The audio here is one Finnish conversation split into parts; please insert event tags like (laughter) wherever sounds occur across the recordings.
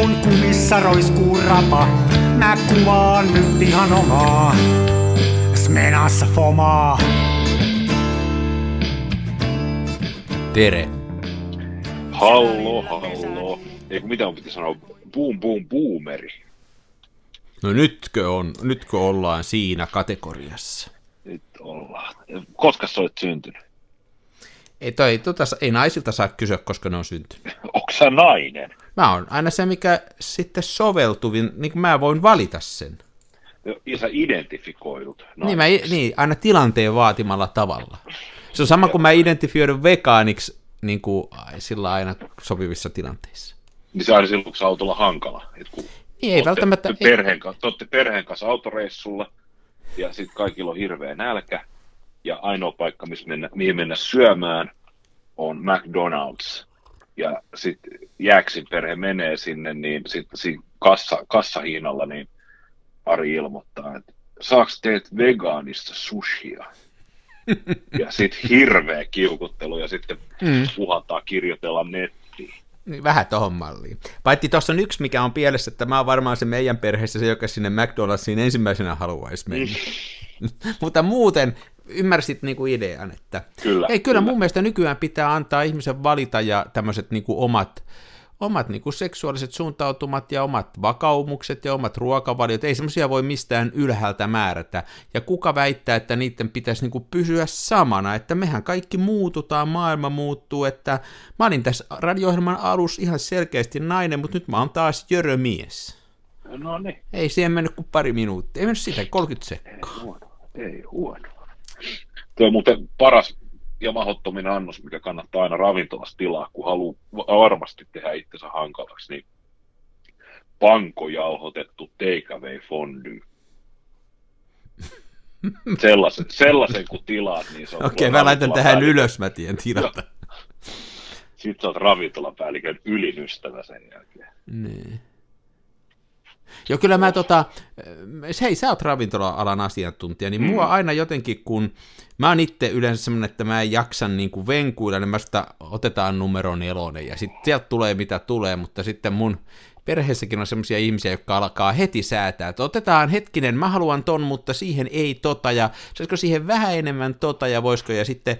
kun kumissa roiskuu rapa, mä kuvaan nyt ihan omaa. Smenassa fomaa. Tere. Hallo, hallo. Eikö mitä on piti sanoa? Boom, boom, boomeri. No nytkö, on, nytkö ollaan siinä kategoriassa? Nyt ollaan. Koska sä olet syntynyt? Ei, toi, tota, ei naisilta saa kysyä, koska ne on syntynyt. Onko sä nainen? Mä oon aina se, mikä sitten soveltuvin, niin mä voin valita sen. Ja sä identifikoidut Niin, mä, niin, aina tilanteen vaatimalla tavalla. Se on sama kuin mä identifioidun vegaaniksi niin kuin, sillä aina sopivissa tilanteissa. Niin se aina silloin, kun autolla hankala. Et kun niin, ei välttämättä... Te perheen, kanssa, te perheen kanssa autoreissulla, ja sitten kaikilla on hirveä nälkä, ja ainoa paikka, missä mennä, mihin mennä syömään, on McDonald's. Ja sitten Jääksin perhe menee sinne, niin sitten siinä kassa, kassahiinalla, niin Ari ilmoittaa, että saaks teet vegaanista sushia? (laughs) ja sitten hirveä kiukuttelu ja sitten mm. puhataan kirjoitella nettiin. Niin, vähän tohon malliin. Paitsi tuossa on yksi, mikä on pielessä, että mä oon varmaan se meidän perheessä se, joka sinne McDonald'siin ensimmäisenä haluaisi mennä. Mm. (laughs) Mutta muuten ymmärsit niinku idean, että kyllä, ei, kyllä, kyllä mun mielestä nykyään pitää antaa ihmisen valita ja tämmöiset niinku omat omat niin kuin seksuaaliset suuntautumat ja omat vakaumukset ja omat ruokavaliot, ei semmoisia voi mistään ylhäältä määrätä. Ja kuka väittää, että niiden pitäisi niin kuin pysyä samana, että mehän kaikki muututaan, maailma muuttuu, että mä olin tässä radio-ohjelman alussa ihan selkeästi nainen, mutta nyt mä oon taas jörömies. No niin. Ei siihen mennyt kuin pari minuuttia, ei mennyt sitä, 30 sekkaa. Ei huono, ei huono. Tuo on muuten paras ja mahottomin annos, mikä kannattaa aina ravintolassa tilaa, kun haluaa varmasti tehdä itsensä hankalaksi, niin pankojauhotettu takeaway fondue. (laughs) Sellaisen, sellaisen kun tilaat, niin se on... Okei, okay, mä laitan tähän päällikön. ylös, mä tiedän tilata. (laughs) Sitten sä oot ravintolapäällikön ylin ystävä sen jälkeen. Niin. Joo, kyllä mä tota, hei sä oot ravintola-alan asiantuntija, niin mm. mua aina jotenkin, kun mä oon itse yleensä semmoinen, että mä en jaksa niin kuin venkuilla, niin mä sitä otetaan numero nelonen ja sitten sieltä tulee mitä tulee, mutta sitten mun perheessäkin on semmoisia ihmisiä, jotka alkaa heti säätää, että otetaan hetkinen, mä haluan ton, mutta siihen ei tota, ja saisiko siihen vähän enemmän tota, ja voisiko, ja sitten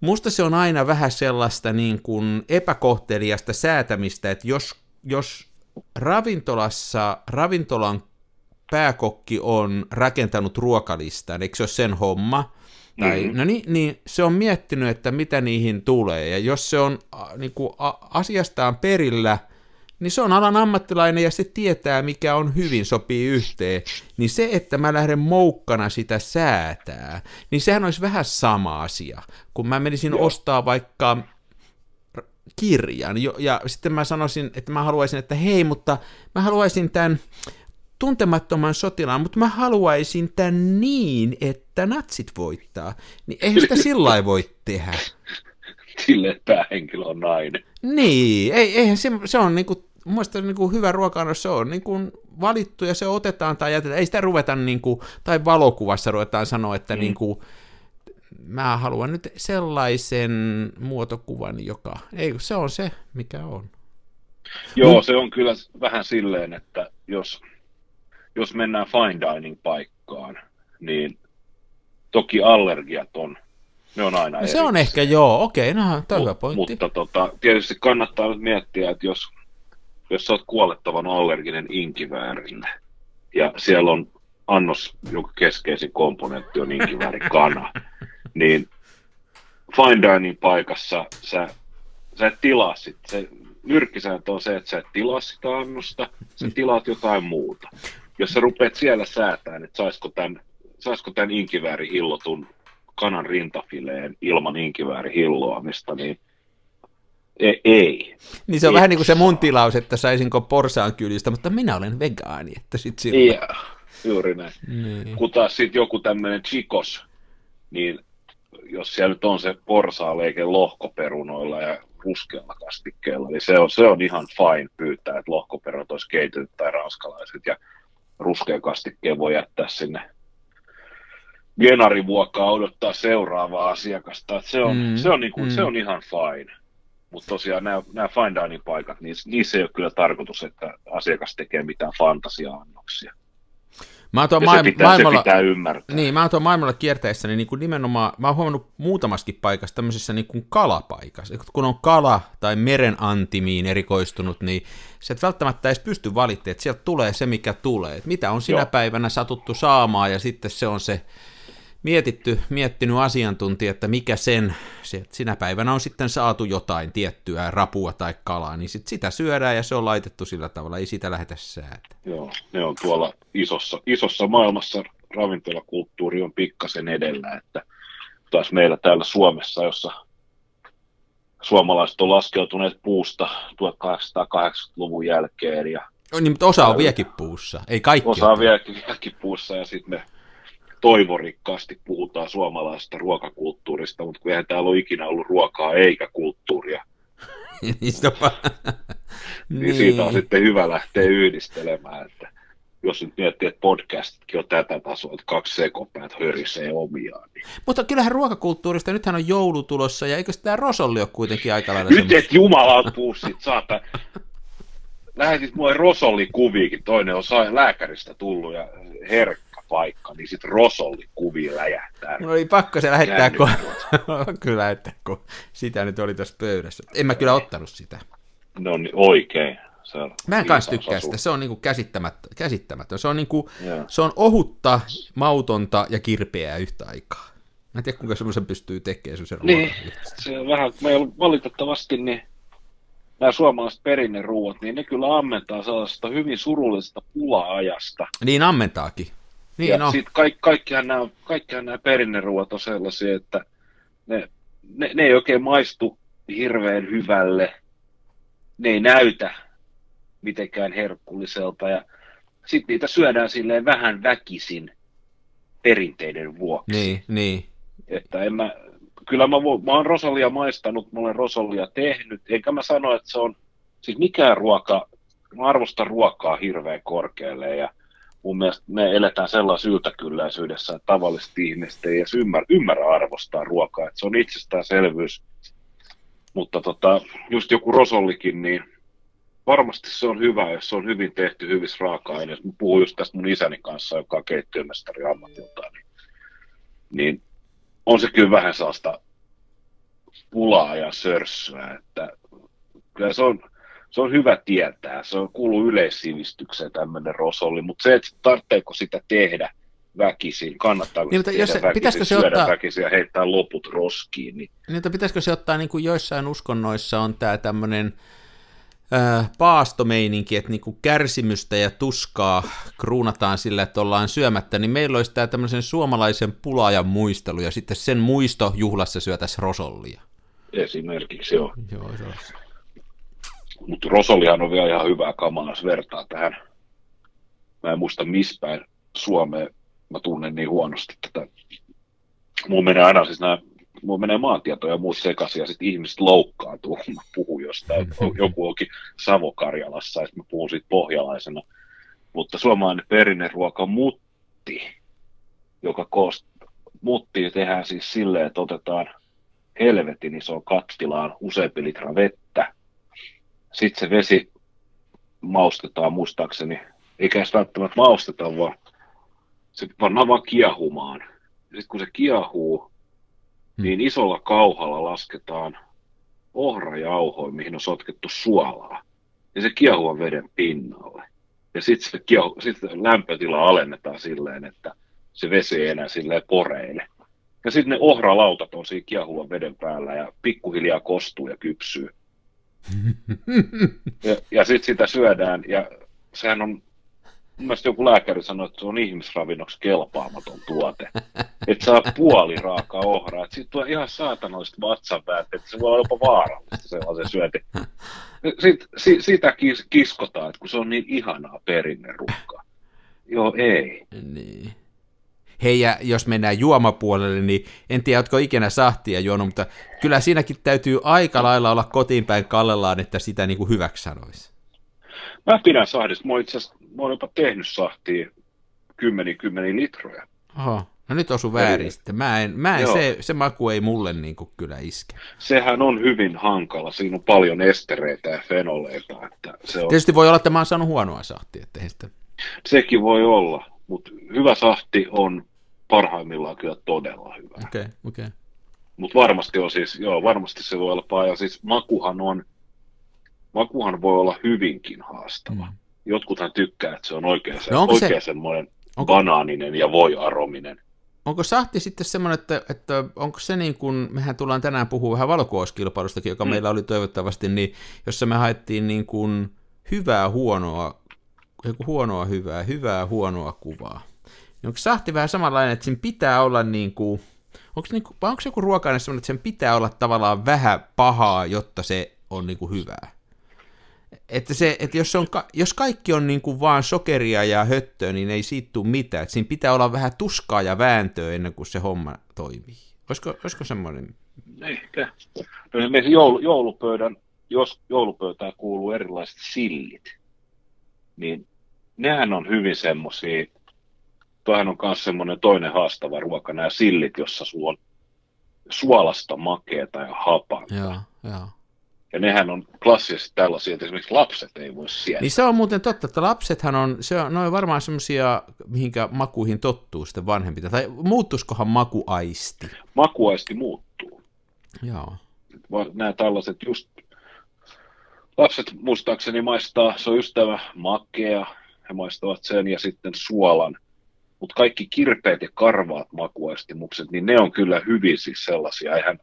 musta se on aina vähän sellaista niin kuin epäkohteliasta säätämistä, että jos, jos ravintolassa ravintolan pääkokki on rakentanut ruokalistan, eikö se ole sen homma? Tai, mm-hmm. No niin, niin, se on miettinyt, että mitä niihin tulee, ja jos se on niin kuin, a, asiastaan perillä, niin se on alan ammattilainen ja se tietää, mikä on hyvin, sopii yhteen. Niin se, että mä lähden moukkana sitä säätää, niin sehän olisi vähän sama asia, kun mä menisin Joo. ostaa vaikka kirjan. Ja sitten mä sanoisin, että mä haluaisin, että hei, mutta mä haluaisin tämän tuntemattoman sotilaan, mutta mä haluaisin tämän niin, että natsit voittaa. Niin eihän sitä sillä voi tehdä. (laughs) Sille päähenkilö on nainen. Niin, ei, eihän se, se on niinku, mun mielestä niinku hyvä ruoka se on niinku valittu ja se otetaan tai jätetään. Ei sitä ruveta, niinku, tai valokuvassa ruvetaan sanoa, että mm. niinku, mä haluan nyt sellaisen muotokuvan, joka, ei se on se, mikä on. Joo, no. se on kyllä vähän silleen, että jos, jos mennään fine dining paikkaan, niin toki allergiat on, ne on aina no Se on ehkä joo, okei, no tämä hyvä pointti. Mutta tota, tietysti kannattaa nyt miettiä, että jos, jos sä oot kuolettavan allerginen inkiväärille, ja siellä on annos, jonka keskeisin komponentti on inkiväärikana, niin fine dining paikassa sä, sä et tilaa sit. Se nyrkkisääntö on se, että sä et tilaa sitä annosta, sä tilaat jotain muuta. Jos sä rupeat siellä säätämään, että saisiko tämän, saisiko tämän hillo'tun kanan rintafileen ilman hilloamista, niin e- ei. Niin se on Et vähän niin kuin se mun tilaus, että saisinko porsaan kyljistä, mutta minä olen vegaani, että sit silloin... Yeah, juuri näin. Niin. Kun taas sitten joku tämmöinen chikos, niin jos siellä nyt on se porsaaleike lohkoperunoilla ja ruskealla kastikkeella, niin se on, se on ihan fine pyytää, että lohkoperunat olisi keitynyt tai ranskalaiset ja ruskean kastikkeen voi jättää sinne genarivuokkaa odottaa seuraavaa asiakasta. Että se, on, mm, se, on niinku, mm. se on ihan fine. Mutta tosiaan nämä, nämä fine dining paikat, niin niissä ei ole kyllä tarkoitus, että asiakas tekee mitään fantasia-annoksia. Mä oon tuon Ja se, maailm- pitää, maailmalla... se pitää ymmärtää. Niin, mä oon tuon maailmalla kiertäessäni niin kuin nimenomaan, mä oon huomannut muutamaskin paikassa tämmöisessä niin kuin kalapaikassa. Kun on kala tai meren antimiin erikoistunut, niin sä et välttämättä edes pysty valittamaan, että sieltä tulee se, mikä tulee. Että mitä on sinä Joo. päivänä satuttu saamaan, ja sitten se on se mietitty, miettinyt asiantuntija, että mikä sen, se, että sinä päivänä on sitten saatu jotain tiettyä rapua tai kalaa, niin sit sitä syödään ja se on laitettu sillä tavalla, ei sitä lähetä säätä. Joo, ne on tuolla isossa, isossa maailmassa ravintolakulttuuri on pikkasen edellä, että taas meillä täällä Suomessa, jossa suomalaiset on laskeutuneet puusta 1880-luvun jälkeen ja Niin, mutta osa on viekin puussa, ei kaikki osa on vieläkin, vieläkin puussa ja sitten me toivorikkaasti puhutaan suomalaisesta ruokakulttuurista, mutta kun eihän täällä ole ikinä ollut ruokaa eikä kulttuuria, (laughs) niin, niin siitä on sitten hyvä lähteä yhdistelemään, että jos nyt miettii, että podcastitkin on tätä tasoa, että kaksi sekopäät hörisee omiaan, niin Mutta kyllähän ruokakulttuurista, nythän on joulu tulossa, ja eikö tämä rosolli ole kuitenkin aika lailla Nyt semmoista? et jumalauta puu sit, saata. Lähetit mulle rosolli kuviikin, toinen on saa lääkäristä tullut ja herkkä paikka, niin sit rosolli kuvi läjähtää. No oli pakko se lähettää, kun... (laughs) Kyllä, että kun sitä nyt oli tässä pöydässä. En mä kyllä ottanut sitä. No niin, oikein. Se on Mä en kans viisaus tykkää sitä, se on niinku käsittämättä, käsittämätön. Se on, niinku, Joo. se on ohutta, mautonta ja kirpeää yhtä aikaa. Mä en tiedä, kuinka semmoisen pystyy tekemään semmoisen Niin, se on vähän, meillä valitettavasti niin nämä suomalaiset perinneruuat, niin ne kyllä ammentaa sellaisesta hyvin surullisesta pula-ajasta. Niin ammentaakin. Niin ja no, sit kaik, kaikkihan, nämä, kaikkihan nämä perinneruuat on sellaisia, että ne, ne, ne ei oikein maistu hirveän hyvälle. Ne ei näytä mitenkään herkulliselta ja sitten niitä syödään silleen vähän väkisin perinteiden vuoksi. niin, niin. Että en mä, kyllä mä, vo, mä oon rosolia maistanut, mä olen rosolia tehnyt, enkä mä sano, että se on, siis mikään ruoka, mä arvostan ruokaa hirveän korkealle ja mun mielestä me eletään sellaisessa yltäkylläisyydessä, että tavalliset ihmiset ei edes ymmärrä, ymmärrä arvostaa ruokaa, että se on itsestäänselvyys. Mutta tota, just joku rosollikin, niin varmasti se on hyvä, jos se on hyvin tehty hyvissä raaka-aineissa. Mä puhun just tästä mun isäni kanssa, joka on keittiömestari ammatiltaan, niin, niin on se kyllä vähän sellaista pulaa ja sörssyä, että kyllä se on, se on hyvä tietää, se on kuuluu yleissivistykseen tämmöinen rosolli, mutta se, että tarvitseeko sitä tehdä väkisin, kannattaako Niin, mutta jos tehdä se- väkisin, se syödä ottaa- väkisin ja heittää loput roskiin, niin Niin, pitäisikö se ottaa, niin kuin joissain uskonnoissa on tämä tämmöinen äh, paastomeininki, että niin kuin kärsimystä ja tuskaa kruunataan sillä, että ollaan syömättä, niin meillä olisi tämä tämmöisen suomalaisen pulaajan muistelu, ja sitten sen muistojuhlassa syötäisiin rosollia. esimerkiksi joo. Joo, se olisi. Mutta Rosolihan on vielä ihan hyvää kamaa, jos vertaa tähän. Mä en muista mispäin Suomeen. Mä tunnen niin huonosti tätä. Mulla menee aina siis nämä, mulla menee maantieto ja muut sekaisin ja sitten ihmiset loukkaantuu, kun mä puhun jostain. (laughs) Joku onkin Savo-Karjalassa ja sit mä puhun siitä pohjalaisena. Mutta suomalainen perinneruoka mutti, joka koostuu. Muttia tehdään siis silleen, että otetaan helvetin isoon kattilaan useampi litra vettä, sitten se vesi maustetaan muistaakseni, eikä edes välttämättä mausteta, vaan se pannaan vaan kiehumaan. Sitten kun se kiehuu, Hmm. niin isolla kauhalla lasketaan ohrajauhoja, mihin on sotkettu suolaa. Ja se kiehuu veden pinnalle. Ja sitten se kiehu, sit lämpötila alennetaan silleen, että se vesi ei enää silleen poreile. Ja sitten ne ohralautat on siinä kiehuvan veden päällä ja pikkuhiljaa kostuu ja kypsyy. (laughs) Ja, ja sitten sitä syödään, ja sehän on, mun mielestä joku lääkäri sanoi, että se on ihmisravinnoksi kelpaamaton tuote. Että saa puoli raakaa ohraa, että siitä tulee ihan saatanallista vatsanpäät, että se voi olla jopa vaarallista sellaisen syönti. Sitten si, sitä kis, kiskotaan, että kun se on niin ihanaa perinneruokaa. Joo, ei. Niin. Hei, ja jos mennään juomapuolelle, niin en tiedä, oletko ikinä sahtia juonut, mutta kyllä siinäkin täytyy aika lailla olla kotiin päin kallellaan, että sitä niin kuin hyväksi sanoisi. Mä pidän sahdista. Mä itse asiassa, mä oon jopa tehnyt sahtia kymmeni kymmeni litroja. Oho. No nyt osu väärin sitten. Mä en, mä en Joo. se, se maku ei mulle niin kuin kyllä iske. Sehän on hyvin hankala. Siinä on paljon estereitä ja fenoleita. Että se on, Tietysti voi olla, että mä oon saanut huonoa sahtia, että sitä... sekin voi olla, mutta hyvä sahti on parhaimmillaan kyllä todella hyvä. Okei, okay, okei. Okay. Mutta varmasti on siis, joo, varmasti se voi olla paha. Ja siis makuhan on, makuhan voi olla hyvinkin haastava. Mm. Jotkuthan tykkää, että se on oikein, se, No onko se- oikein semmoinen onko- banaaninen ja voiarominen. Onko sahti sitten semmoinen, että, että onko se niin kuin, mehän tullaan tänään puhua vähän valokuvauskilpailustakin, joka mm. meillä oli toivottavasti, niin jossa me haettiin niin kuin hyvää huonoa, joku huonoa hyvää, hyvää huonoa kuvaa. Niin onko sahti vähän samanlainen, että siinä pitää olla niin kuin, onko, niin kuin, vai onko se joku ruoka semmoinen, että sen pitää olla tavallaan vähän pahaa, jotta se on niin kuin hyvää? Että, se, että jos, on, jos kaikki on niin kuin vaan sokeria ja höttöä, niin ei siitä tule mitään. Että siinä pitää olla vähän tuskaa ja vääntöä ennen kuin se homma toimii. Olisiko, olisiko semmoinen? Ehkä. No esimerkiksi joulu, joulupöydän, jos joulupöytään kuuluu erilaiset sillit, niin nehän on hyvin semmoisia, toihan on myös semmoinen toinen haastava ruoka, nämä sillit, jossa sulla on suolasta, makeeta ja hapanta. Joo, joo. Ja nehän on klassisesti tällaisia, että esimerkiksi lapset ei voi sietää. Niin se on muuten totta, että lapsethan on, se on, ne on varmaan semmoisia, mihinkä makuihin tottuu sitten vanhempi. Tai muuttuskohan makuaisti? Makuaisti muuttuu. Joo. Nämä tällaiset just, lapset muistaakseni maistaa, se on just tämä makea, he maistavat sen ja sitten suolan. Mutta kaikki kirpeät ja karvaat makuaistimukset, niin ne on kyllä hyvin siis sellaisia. Eihän,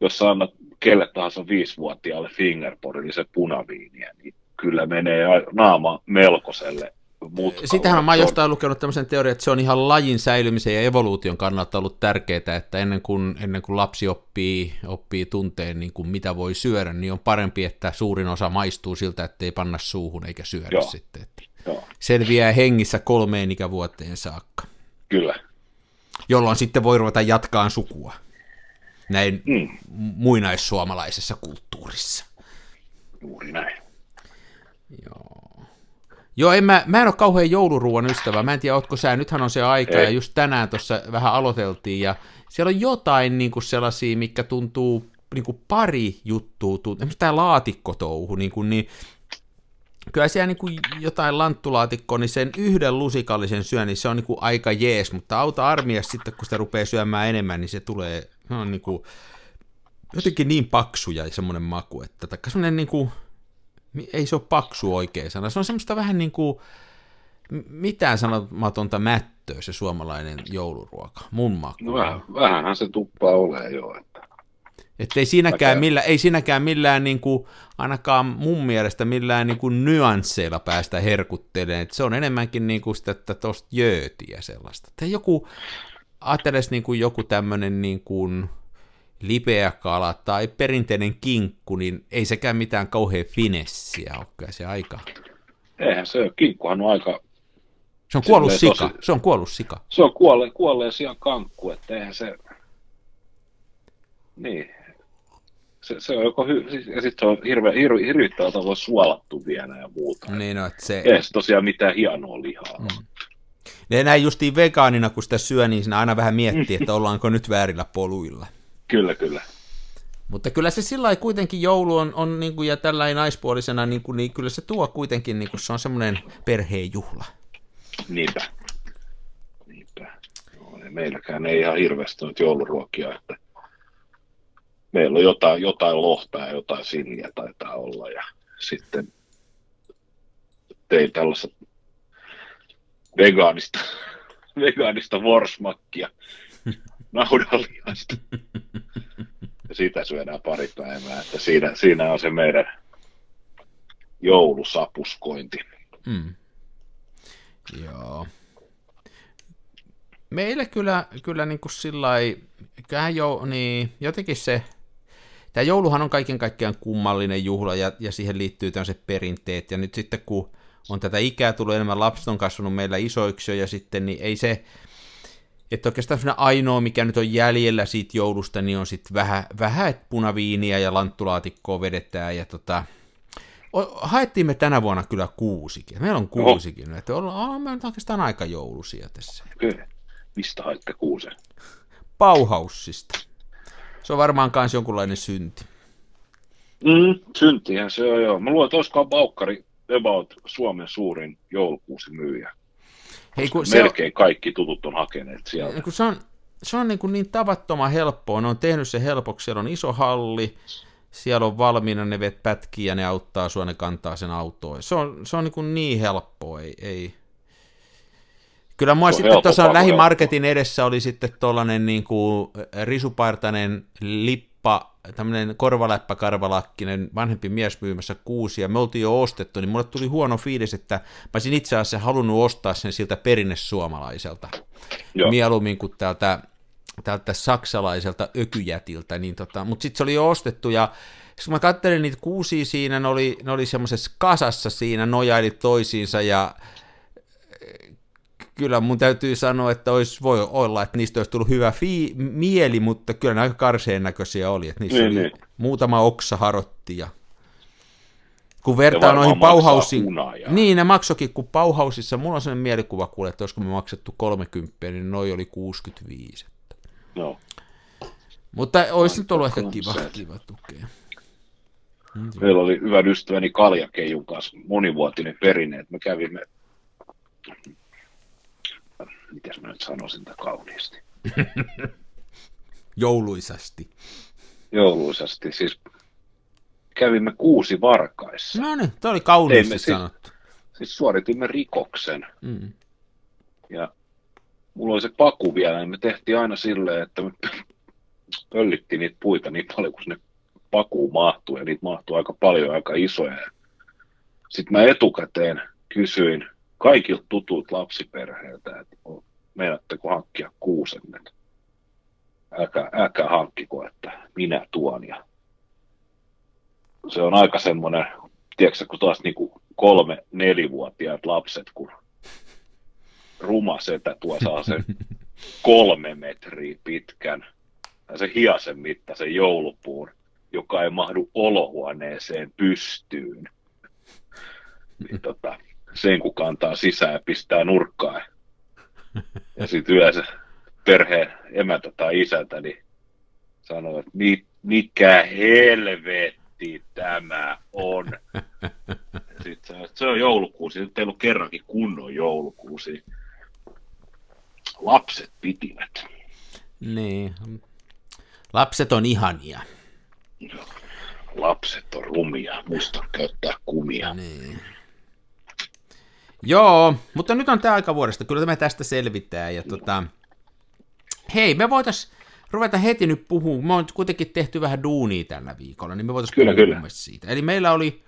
jos sä annat kelle tahansa viisivuotiaalle fingerporillisen punaviiniä, niin kyllä menee naama melkoiselle mutkalle. Sitähän mä oon jostain lukenut tämmöisen teorian, että se on ihan lajin säilymisen ja evoluution kannalta ollut tärkeää, että ennen kuin, ennen kuin lapsi oppii, oppii tunteen, niin kuin mitä voi syödä, niin on parempi, että suurin osa maistuu siltä, että ei panna suuhun eikä syödä Joo. sitten. Että Joo, selviää hengissä kolmeen ikävuoteen saakka, kyllä. jolloin sitten voi ruveta jatkaan sukua näin Mm, muinaissuomalaisessa kulttuurissa. juuri näin. Joo. Joo, en mä, mä en ole kauhean jouluruuan ystävä. Mä en tiedä, ootko sä, nythän on se aika, Ei. ja just tänään tuossa vähän aloiteltiin, ja siellä on jotain niin kuin sellaisia, mikä tuntuu niin kuin pari juttua, tuntuu, esimerkiksi tämä laatikkotouhu, niin, kuin, niin kyllä siellä niin kuin jotain lanttulaatikkoa, niin sen yhden lusikallisen syön, niin se on niin kuin aika jees, mutta auta armias sitten, kun sitä rupeaa syömään enemmän, niin se tulee, se on niin kuin, jotenkin niin paksu ja semmoinen maku, että taikka semmoinen niin kuin, ei se ole paksu oikea sana, se on semmoista vähän niin kuin mitään sanomatonta mättöä se suomalainen jouluruoka, mun maku. No vähän, vähänhän se tuppaa ole jo. Että. Että ei siinäkään, millä, ei siinäkään millään, niin kuin, ainakaan mun mielestä millään niin kuin nyansseilla päästä herkuttelemaan. Et se on enemmänkin niin kuin sitä, että tosta jöötiä sellaista. Tai joku, ajatteles niin kuin joku tämmöinen niin kuin lipeä kala tai perinteinen kinkku, niin ei sekään mitään kauhean finessiä ole kyllä se aika. Eihän se ole. Kinkkuhan on aika, Se on kuollut sika. tosi- Se on kuollut sika. se on kuolleen, kuolleen sijaan kankku, että eihän se, niin, se, se on joko, hy, siis- ja sitten se on hirveän, hir, hirvittävällä tavalla suolattu vielä ja muuta. Niin no, että se, Eihän se tosiaan mitään hienoa lihaa. Mm. Ne näin justiin vegaanina, kun sitä syö, niin siinä aina vähän miettii, että ollaanko nyt väärillä poluilla. Kyllä, kyllä. Mutta kyllä se sillä lailla kuitenkin joulu on, on niin kuin, ja tällainen naispuolisena, niin, kuin, niin kyllä se tuo kuitenkin, niin kuin, se on semmoinen perheenjuhla. Niinpä. Niinpä. No, ei meilläkään ei ihan hirveästi noita jouluruokia, että meillä on jotain, jotain lohta ja jotain silliä taitaa olla ja sitten tein tällaista vegaanista, vegaanista vorsmakkia naudanlihasta. Ja sitä syödään pari päivää, että siinä, siinä on se meidän joulusapuskointi. Mm. Joo. Meillä kyllä, kyllä niin kuin sillä jo, niin jotenkin se, tämä jouluhan on kaiken kaikkiaan kummallinen juhla ja, ja siihen liittyy tämmöiset perinteet ja nyt sitten kun on tätä ikää tullut enemmän, lapset on kasvanut meillä isoiksi ja sitten niin ei se, että oikeastaan ainoa, mikä nyt on jäljellä siitä joulusta, niin on sitten vähän, vähän punaviiniä ja lanttulaatikkoa vedetään ja tota, haettiin me tänä vuonna kyllä kuusikin. Meillä on kuusikin. Että ollaan, ollaan me nyt oikeastaan aika joulusia tässä. Kyllä. Mistä haitte kuusen? Bauhausista. Se on varmaan myös jonkunlainen synti. Mm, syntihän se on, joo. Mä luulen, että olisikohan Baukkari about Suomen suurin joulukuusi myyjä. Hei, kun se on, Melkein kaikki tutut on hakeneet sieltä. kun se on, se on niin, kuin niin tavattoman helppoa. Ne on tehnyt se helpoksi. Siellä on iso halli, siellä on valmiina, ne vet pätkiä ja ne auttaa sua, ne kantaa sen autoon. Se on, se on niin, kuin niin helppoa, ei, ei. Kyllä mua on sitten tuossa lähimarketin edessä oli sitten tuollainen niin kuin risupartainen lippa, tämmöinen korvaläppäkarvalakkinen vanhempi mies myymässä kuusia. Me oltiin jo ostettu, niin mulle tuli huono fiilis, että mä olisin itse asiassa halunnut ostaa sen siltä perinnesuomalaiselta Joo. mieluummin kuin täältä, täältä saksalaiselta ökyjätiltä, niin tota, mutta sitten se oli jo ostettu ja kun mä katselin niitä kuusia siinä, ne oli, ne oli semmoisessa kasassa siinä, nojaili toisiinsa ja kyllä mun täytyy sanoa, että olisi, voi olla, että niistä olisi tullut hyvä fii, mieli, mutta kyllä ne aika karseen näköisiä oli, että niissä Niin, oli niin. muutama oksa harotti ja kun vertaa noihin hunajaa. niin ne maksokin, kun Bauhausissa, mulla on sellainen mielikuva kuule, että olisiko me maksettu 30, niin noi oli 65. No. Mutta olisi nyt ollut ehkä kiva, kiva tukea. Meillä oli hyvän ystäväni Kalja Keijun kanssa monivuotinen perinne, että me kävimme, miten mä nyt sanoisin tätä kauniisti, (laughs) Jouluisasti. jouluisasti, siis kävimme kuusi varkaissa. No niin, toi oli kauniisti Teimme sanottu. Siis suoritimme rikoksen Mm. ja mulla oli se paku vielä, niin me tehtiin aina silleen, että me (laughs) pöllittiin niitä puita niin paljon, kun ne pakuun mahtuu, ja niitä mahtuu aika paljon, aika isoja. Sitten mä etukäteen kysyin kaikilta tutulta lapsiperheiltä, että meinaatteko hankkia kuusennet? Älkää, älkää hankkiko, että minä tuon. Ja se on aika semmoinen, tiedätkö kun taas niinku kolme, nelivuotiaat lapset, kun ruma setä tuo saa sen kolme metriä pitkän, ja se hiasen mittaisen joulupuun, joka ei mahdu olohuoneeseen pystyyn. Niin tota, sen kun kantaa sisään ja pistää nurkkaan. Ja sitten yleensä perheen emäntä tai isäntä niin sanoo, että "Mi- mikä helvetti tämä on. Sitten se, se on joulukuusi, nyt teillä on kerrankin kunnon joulukuusi. Lapset pitivät. Niin. Lapset on ihania. Lapset on rumia, muista käyttää kumia. Niin. Joo, mutta nyt on tämä aika vuodesta. Kyllä me tästä selvitään. Ja tota, hei, me voitais ruveta heti nyt puhumaan. Me on kuitenkin tehty vähän duunia tällä viikolla, niin me voitaisiin Kyllä, puhua kyllä. siitä. Eli meillä oli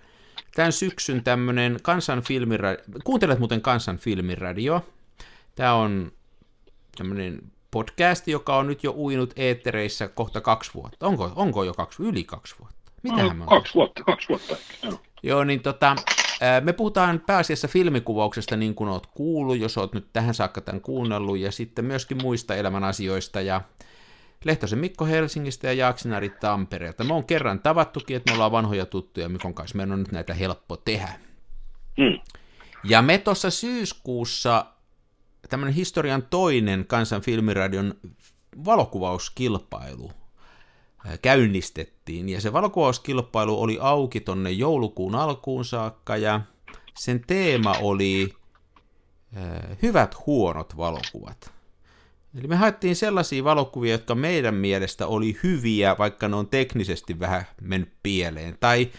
tämän syksyn tämmöinen kansan filmiradio. Kuuntelet muuten kansan filmiradio. Tämä on tämmöinen podcast, joka on nyt jo uinut eettereissä kohta kaksi vuotta. Onko, onko jo kaksi, yli kaksi vuotta? Mitähän me on kaksi vuotta, kaksi vuotta. Joo. Joo, niin tota, me puhutaan pääasiassa filmikuvauksesta niin kuin oot kuullut, jos oot nyt tähän saakka tämän kuunnellut, ja sitten myöskin muista elämän asioista, ja Lehtosen Mikko Helsingistä ja Jaaksinari Tampereelta. Me on kerran tavattukin, että me ollaan vanhoja tuttuja Mikon kanssa, meidän on nyt näitä helppo tehdä. Mm. Ja me tuossa syyskuussa tämmöinen historian toinen kansan filmiradion valokuvauskilpailu käynnistettiin. Ja se valokuvauskilpailu oli auki tonne joulukuun alkuun saakka ja sen teema oli hyvät huonot valokuvat. Eli me haettiin sellaisia valokuvia, jotka meidän mielestä oli hyviä, vaikka ne on teknisesti vähän mennyt pieleen. Tai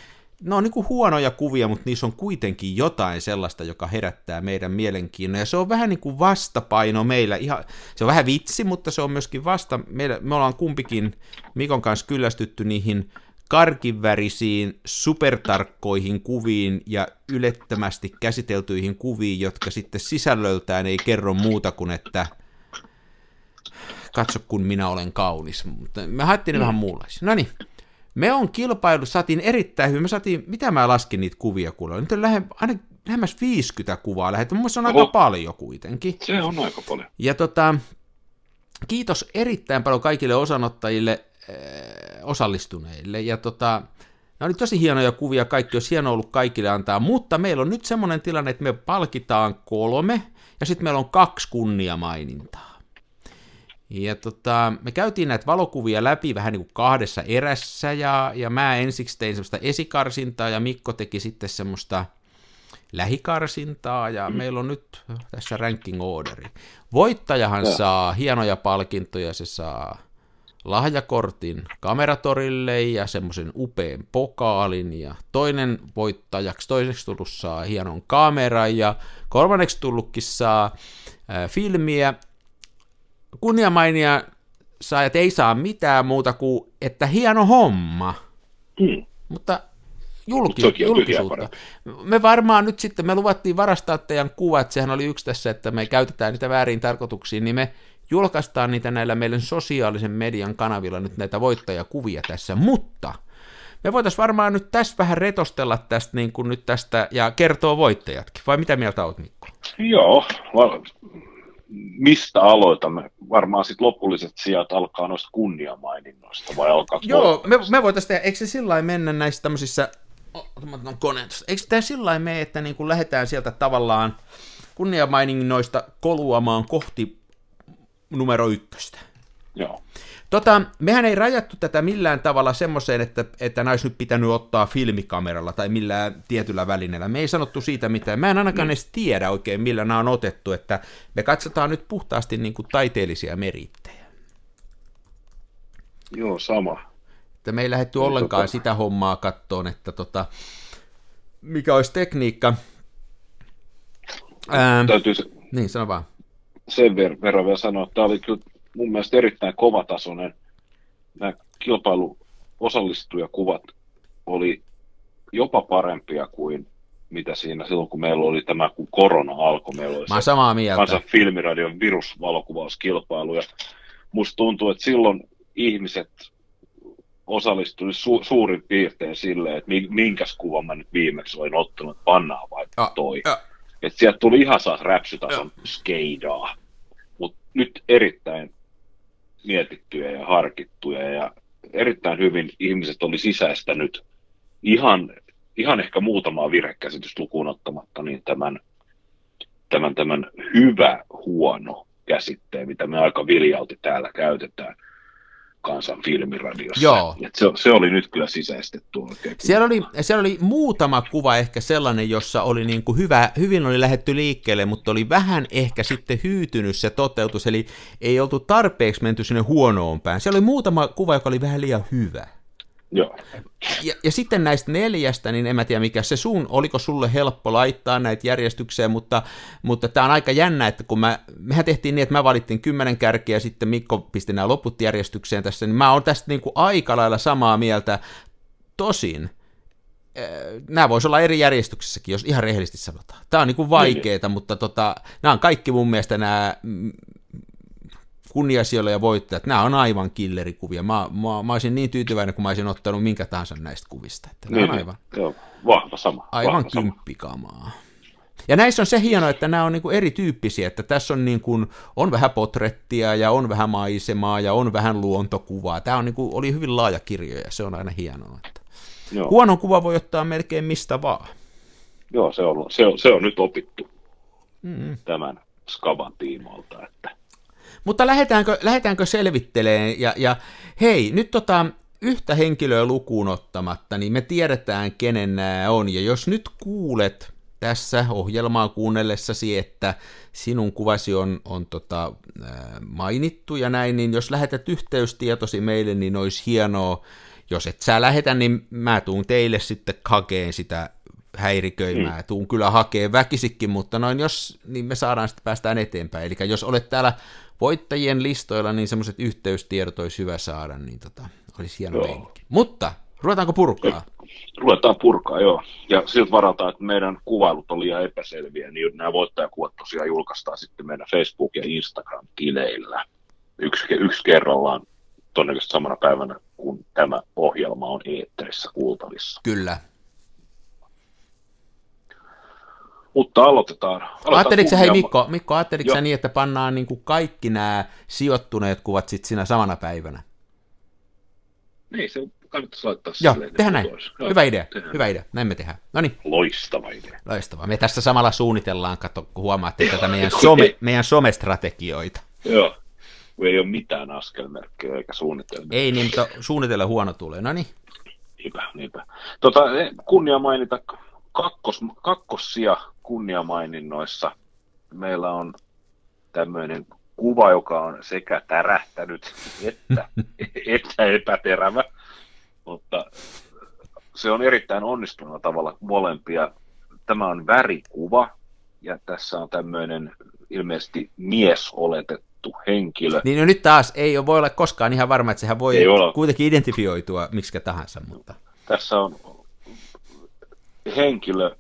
ne on niin kuin huonoja kuvia, mutta niissä on kuitenkin jotain sellaista, joka herättää meidän mielenkiinnon. Ja se on vähän niin kuin vastapaino meillä. Ihan, se on vähän vitsi, mutta se on myöskin vasta. Meillä, me ollaan kumpikin Mikon kanssa kyllästytty niihin karkivärisiin, supertarkkoihin kuviin ja ylettömästi käsiteltyihin kuviin, jotka sitten sisällöltään ei kerro muuta kuin, että katso kun minä olen kaunis. Mutta me haettiin ne vähän muunlaisia. No niin, me on kilpailu, saatiin erittäin hyvin. Me saatiin, mitä mä laskin niitä kuvia kuulla? Nyt on lähe, aina lähemmäs 50 kuvaa lähetty. Mun on aika Oho. paljon kuitenkin. Se on aika paljon. Ja tota, kiitos erittäin paljon kaikille osanottajille, äh, osallistuneille. Ja tota, ne oli tosi hienoja kuvia, kaikki olisi hienoa ollut kaikille antaa, mutta meillä on nyt semmoinen tilanne, että me palkitaan kolme, ja sitten meillä on kaksi kunniamainintaa. Ja tota, me käytiin näitä valokuvia läpi vähän niin kuin kahdessa erässä, ja, ja mä ensiksi tein semmoista esikarsintaa, ja Mikko teki sitten semmoista lähikarsintaa, ja mm. meillä on nyt tässä ranking orderi. Voittajahan ja. saa hienoja palkintoja, se saa lahjakortin kameratorille ja semmoisen upean pokaalin, ja toinen voittajaksi, toiseksi tullut saa hienon kameran, ja kolmanneksi tullutkin saa ää, filmiä, kunniamainia saajat ei saa mitään muuta kuin, että hieno homma. Hmm. Mutta julkis- julkisuutta. Me varmaan nyt sitten, me luvattiin varastaa teidän kuvat, sehän oli yksi tässä, että me käytetään niitä väärin tarkoituksiin, niin me julkaistaan niitä näillä meidän sosiaalisen median kanavilla nyt näitä voittajakuvia tässä, mutta me voitaisiin varmaan nyt tässä vähän retostella tästä, niin kuin nyt tästä ja kertoa voittajatkin, vai mitä mieltä olet Mikko? Joo, mistä aloitamme? Varmaan sitten lopulliset sijat alkaa noista kunniamaininnoista, vai alkaa Joo, me, me voitaisiin tehdä, eikö se sillä mennä näissä tämmöisissä, oh, koneen eikö tämä sillä mene, että niin kuin lähdetään sieltä tavallaan kunniamaininnoista koluamaan kohti numero ykköstä? Joo. Tota, mehän ei rajattu tätä millään tavalla semmoiseen, että, että näis nyt pitänyt ottaa filmikameralla tai millään tietyllä välineellä. Me ei sanottu siitä mitään. Mä en ainakaan mm. edes tiedä oikein, millä nämä on otettu, että me katsotaan nyt puhtaasti niin kuin taiteellisia merittejä. Joo, sama. Että me ei lähdetty no, ollenkaan tota... sitä hommaa kattoon, että tota, mikä olisi tekniikka. Ää, Täytyy se... Niin, sano vaan. Sen verran vielä sanoa, että tämä oli kyllä mun mielestä erittäin kovatasoinen. Nämä kilpailu osallistujakuvat oli jopa parempia kuin mitä siinä silloin, kun meillä oli tämä, kun korona alkoi. Meillä oli Mä samaa mieltä. Kansan filmiradion virusvalokuvauskilpailu. Ja musta tuntuu, että silloin ihmiset osallistuivat su- suurin piirtein silleen, että minkäs kuvan mä nyt viimeksi olin ottanut, pannaan vaikka ja, toi. Ja. Että sieltä tuli ihan saas räpsytason skeidaa. Mutta nyt erittäin mietittyjä ja harkittuja. Ja erittäin hyvin ihmiset oli sisäistänyt ihan, ihan ehkä muutamaa virhekäsitystä lukuun ottamatta niin tämän, tämän, tämän hyvä, huono käsitteen, mitä me aika viljalti täällä käytetään – kansan filmiradiossa. Joo. Et se, se oli nyt kyllä sisäistetty oikein. Siellä oli, siellä oli muutama kuva ehkä sellainen, jossa oli niin kuin hyvä, hyvin oli lähetty liikkeelle, mutta oli vähän ehkä sitten hyytynyt se toteutus, eli ei oltu tarpeeksi menty sinne huonoon päin. Siellä oli muutama kuva, joka oli vähän liian hyvä. Joo. Ja, ja sitten näistä neljästä, niin en mä tiedä mikä se sun, oliko sulle helppo laittaa näitä järjestykseen, mutta, mutta tämä on aika jännä, että kun mä, mehän tehtiin niin, että mä valittiin kymmenen kärkiä ja sitten Mikko pisti nämä loput järjestykseen tässä, niin mä oon tästä niin kuin aika lailla samaa mieltä. Tosin, nämä voisi olla eri järjestyksessäkin, jos ihan rehellisesti sanotaan. Tämä on niin kuin vaikeaa, mutta tota, nämä on kaikki mun mielestä nämä kunniasijoilla ja voittajat, nämä on aivan killerikuvia. Mä, mä, mä olisin niin tyytyväinen, kun mä olisin ottanut minkä tahansa näistä kuvista. Että niin, on aivan, joo, vahva sama. Aivan vahva kymppikamaa. Sama. Ja näissä on se hieno, että nämä on niin kuin erityyppisiä, että tässä on, niin kuin, on vähän potrettia ja on vähän maisemaa ja on vähän luontokuvaa. Tämä on niin kuin, oli hyvin laaja kirjo ja se on aina hienoa. Että Joo. Huonon kuva voi ottaa melkein mistä vaan. Joo, se on, se on, se on nyt opittu mm-hmm. tämän Skaban tiimoilta, että mutta lähdetäänkö, lähdetäänkö selvittelemään, ja, ja hei, nyt tota, yhtä henkilöä lukuun ottamatta, niin me tiedetään, kenen nämä on, ja jos nyt kuulet tässä ohjelmaa kuunnellessasi, että sinun kuvasi on, on tota, mainittu ja näin, niin jos lähetät yhteystietosi meille, niin olisi hienoa, jos et sä lähetä, niin mä tuun teille sitten hakeen sitä häiriköimään. Mm. Tuun kyllä hakee väkisikin, mutta noin jos, niin me saadaan sitten päästään eteenpäin. Eli jos olet täällä voittajien listoilla, niin semmoiset yhteystiedot olisi hyvä saada, niin tota, olisi hieno meininki. Mutta ruvetaanko purkaa? Ruvetaan purkaa, joo. Ja siltä varataan, että meidän kuvailut on liian epäselviä, niin nämä voittajakuvat tosiaan julkaistaan sitten meidän Facebook- ja Instagram-tileillä. Yksi, yksi kerrallaan todennäköisesti samana päivänä, kun tämä ohjelma on eetterissä kuultavissa. Kyllä, Mutta aloitetaan. aloitetaan ajatteliko hei Mikko, Mikko ajatteliko niin, että pannaan niin kuin kaikki nämä sijoittuneet kuvat sitten siinä samana päivänä? Niin, se kannattaisi laittaa Joo, tehdään näin. Joo, hyvä idea, tehdään. hyvä idea. Näin me tehdään. No niin. Loistava idea. Loistava. Me tässä samalla suunnitellaan, katso, kun huomaatte tätä meidän, some, meidän somestrategioita. Joo. kun ei ole mitään askelmerkkejä eikä suunnitelmia. Ei niin, mutta suunnitella huono tulee. No niin. Niinpä, niinpä. Tota, kunnia mainita kakkos, kakkossia kunniamaininnoissa. Meillä on tämmöinen kuva, joka on sekä tärähtänyt että, (laughs) että epäterävä, mutta se on erittäin onnistunut tavalla molempia. Tämä on värikuva, ja tässä on tämmöinen ilmeisesti mies oletettu henkilö. Niin no nyt taas ei voi olla koskaan ihan varma, että sehän voi kuitenkin identifioitua miksi tahansa. Mutta... Tässä on henkilö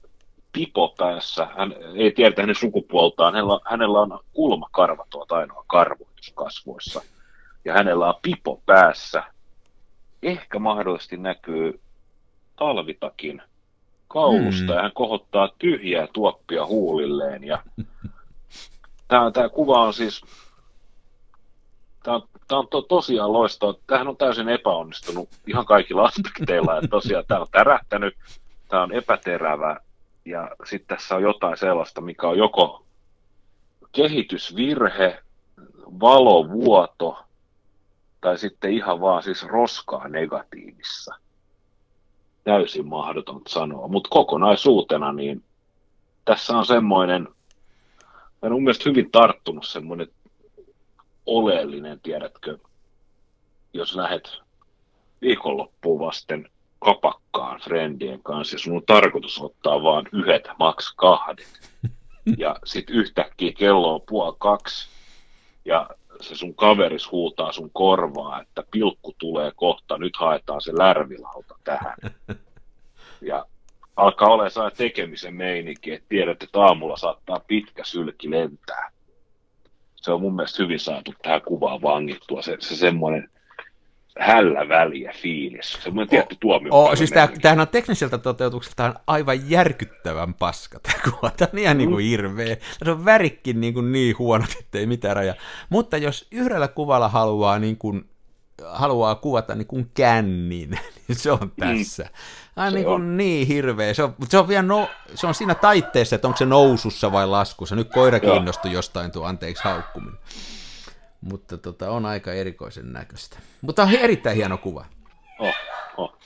pipo päässä, hän ei tiedä hänen sukupuoltaan, hänellä, hänellä on kulmakarva tuota ainoa karvoitus kasvoissa, ja hänellä on pipo päässä. Ehkä mahdollisesti näkyy talvitakin kaulusta, hmm. ja hän kohottaa tyhjää tuoppia huulilleen, ja (laughs) tämä, tämä kuva on siis, tämä on, tämä on to, tosiaan loistava. Tämähän on täysin epäonnistunut ihan kaikilla aspekteilla. Että tosiaan tämä on tärähtänyt, tämä on epäterävä ja sitten tässä on jotain sellaista, mikä on joko kehitysvirhe, valovuoto tai sitten ihan vaan siis roskaa negatiivissa. Täysin mahdoton sanoa, mutta kokonaisuutena niin tässä on semmoinen, on mun mielestä hyvin tarttunut semmoinen oleellinen, tiedätkö, jos lähdet viikonloppuun vasten kapakkaan friendien kanssa ja sun on tarkoitus ottaa vaan yhdet, maks kahdet. (laughs) Ja sitten yhtäkkiä kello on puoli kaksi ja se sun kaveris huutaa sun korvaa, että pilkku tulee kohta, nyt haetaan se lärvilauta tähän. (laughs) Ja alkaa olla saa tekemisen meininki, että tiedät, että aamulla saattaa pitkä sylki lentää. Se on mun mielestä hyvin saatu tähän kuvaan vangittua, se, se semmoinen hällä väliä fiilis. Semmoinen tietty tuomio. Oh, siis tämä, tämähän on tekniseltä toteutukselta aivan järkyttävän paska tämä kuva. Tämä on ihan mm. niin kuin hirveä. Se on värikkin niin, kuin niin huono, että ei mitään raja. Mutta jos yhdellä kuvalla haluaa, niin kuin, haluaa kuvata niin kuin kännin, (laughs) niin se on mm. tässä. Mm. niin, kuin niin hirveä. Se on, se, on vielä no, se on siinä taitteessa, että onko se nousussa vai laskussa. Nyt koira kiinnostui jostain tuo anteeksi haukkuminen. Mutta tota, on aika erikoisen näköistä. Mutta on erittäin hieno kuva. Oh, oh.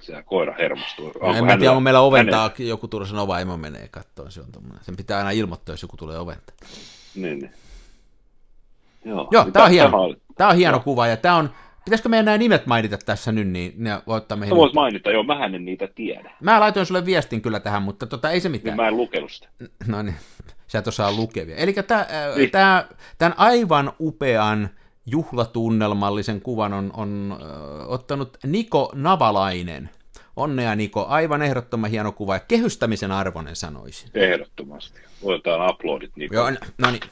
Se koira hermostuu. Onko en mä tiedä, onko meillä oventaa, hänen... joku Turusen ova emo menee kattoon. Se on tommoinen. Sen pitää aina ilmoittaa, jos joku tulee oventa. Niin, niin. Joo, Joo tämä on hieno, tämä on, tämä on hieno kuva ja tämä on, Pitäisikö meidän nämä nimet mainita tässä nyt, niin ne voi ottaa meihin. voit mainita, joo, mähän en niitä tiedä. Mä laitoin sulle viestin kyllä tähän, mutta tota, ei se mitään. Niin mä en lukenut sitä. No niin, sä et osaa lukevia. Eli niin. tämän aivan upean juhlatunnelmallisen kuvan on, on ottanut Niko Navalainen. Onnea Niko, aivan ehdottoman hieno kuva ja kehystämisen arvoinen sanoisin. Ehdottomasti. Otetaan uploadit Niko. Joo, no niin.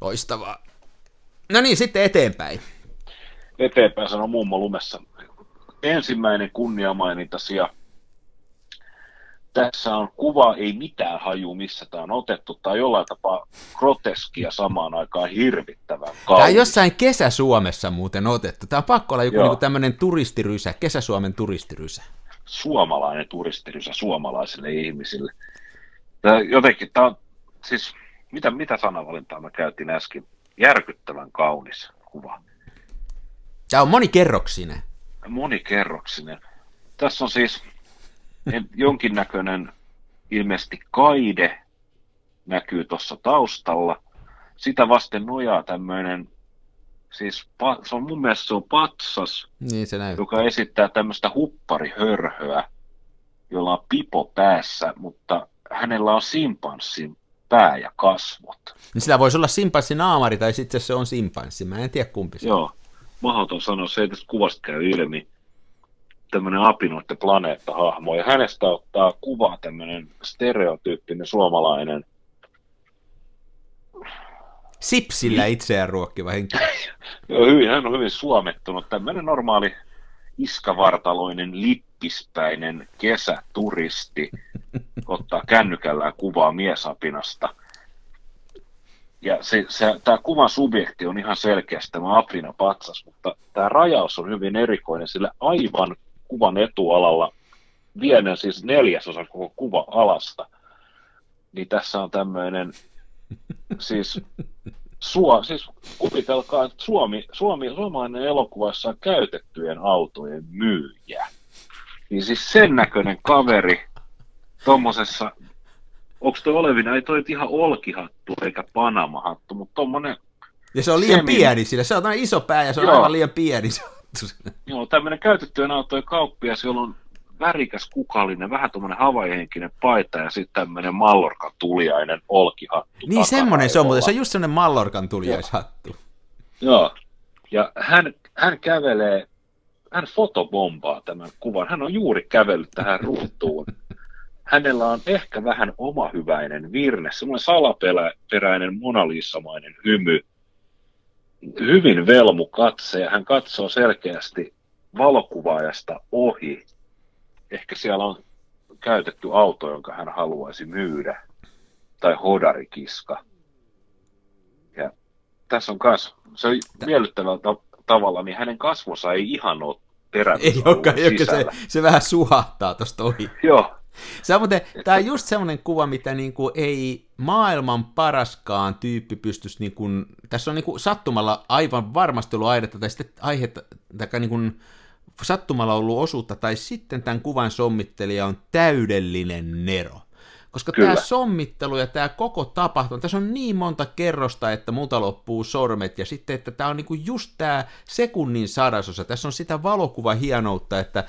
Loistavaa. No niin, sitten eteenpäin. Eteenpäin sanoo mummo lumessa. Ensimmäinen kunniamainintasi tässä on kuva, ei mitään haju, missä tämä on otettu, tai jollain tapaa groteskia samaan aikaan hirvittävän kaunis. Tämä on jossain Kesä-Suomessa muuten otettu. Tämä on pakko olla joku niin tämmöinen turistirysä, Kesä-Suomen turistirysä. Suomalainen turistirysä suomalaisille ihmisille. Tämä jotenkin, tämä on, siis, mitä, mitä sanavalintaa mä käytin äsken? järkyttävän kaunis kuva. Tämä on monikerroksinen. Monikerroksinen. Tässä on siis jonkinnäköinen ilmeisesti kaide näkyy tuossa taustalla. Sitä vasten nojaa tämmöinen, siis se on mun mielestä se on patsas, niin se joka esittää tämmöistä hupparihörhöä, jolla on pipo päässä, mutta hänellä on simpanssin pää ja kasvot. Niin sillä voisi olla simpanssi naamari tai sitten se on simpanssi. Mä en tiedä kumpi se Joo, mahdoton sanoa, se ei tästä kuvasta käy ilmi. Tämmöinen apinoitte planeetta-hahmo. Ja hänestä ottaa kuva tämmöinen stereotyyppinen suomalainen Sipsillä itseään ruokkiva henkilö. (laughs) Hyvin, hän on hyvin suomettunut. Tämmöinen normaali iskavartaloinen, lippispäinen kesäturisti (laughs) ottaa kännykällään kuvaa miesapinasta. Ja se, se, tämä kuvan subjekti on ihan selkeästi tämä apina patsas, mutta tämä rajaus on hyvin erikoinen, sillä aivan kuvan etualalla vienen siis neljäsosa koko kuva alasta, niin tässä on tämmöinen siis, Suo, siis kuvitelkaa, että Suomi, Suomi, suomalainen elokuvassa on käytettyjen autojen myyjä. Niin siis sen näköinen kaveri tuommoisessa, onko toi olevina, ei toi ihan olkihattu eikä panamahattu, mutta tuommoinen Ja se on liian Semi- pieni sille. Se on iso pää ja se on Joo. aivan liian pieni. Joo, tämmöinen käytettyjen autojen kauppias, jolla on värikäs kukallinen, vähän tuommoinen havaihenkinen paita ja sitten tämmöinen mallorkan tuliainen olkihattu. Niin semmonen se on, mutta se on just semmoinen Mallorcan tuliaishattu. Joo, ja hän, hän kävelee, hän fotobombaa tämän kuvan. Hän on juuri kävellyt tähän ruutuun. Hänellä on ehkä vähän omahyväinen virne, semmoinen salaperäinen monaliissamainen hymy. Hyvin velmu katse ja hän katsoo selkeästi valokuvaajasta ohi. Ehkä siellä on käytetty auto, jonka hän haluaisi myydä. Tai hodarikiska. Ja tässä on kas, se on miellyttävällä ta- tavalla, niin hänen kasvonsa ei ihan ole terävyysalueen Ei olekaan, joka se, sisällä. se vähän suhahtaa tosta ohi. Joo, Se on muuten, tää on just semmoinen kuva, mitä niinku ei maailman paraskaan tyyppi pystyisi, niinku, tässä on niinku sattumalla aivan varmasti ollut aihetta, tai sitten aihetta, tai niinku sattumalla ollut osuutta, tai sitten tämän kuvan sommittelija on täydellinen nero. Koska Kyllä. tämä sommittelu ja tämä koko tapahtuma, tässä on niin monta kerrosta, että multa loppuu sormet, ja sitten, että tämä on niinku just tämä sekunnin sadasosa, tässä on sitä valokuva hienoutta, että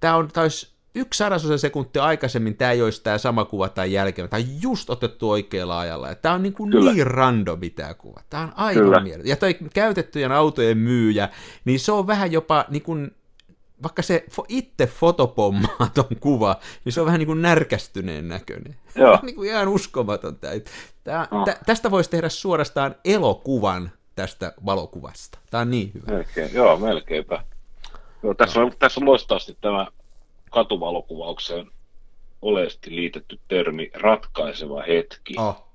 tämä on, tää olisi yksi sadasosa sekuntia aikaisemmin tämä ei olisi tämä sama kuva tai jälkeen, tämä on just otettu oikealla ajalla, tämä on niin, kuin Kyllä. niin randomi tämä kuva, tämä on aivan mieletön. Ja toi käytettyjen autojen myyjä, niin se on vähän jopa niin kuin, vaikka se itse fotopommaa ton kuva, niin se on vähän niin kuin närkästyneen näköinen. (laughs) Joo. niin kuin ihan uskomaton. Tää. Tää, No. tä, tästä voisi tehdä suorastaan elokuvan tästä valokuvasta. Tämä on niin hyvä. melkein, joo, melkeinpä. Joo, tässä, on, tässä on loistavasti tämä katuvalokuvaukseen oleellisesti liitetty termi ratkaiseva hetki. Oh.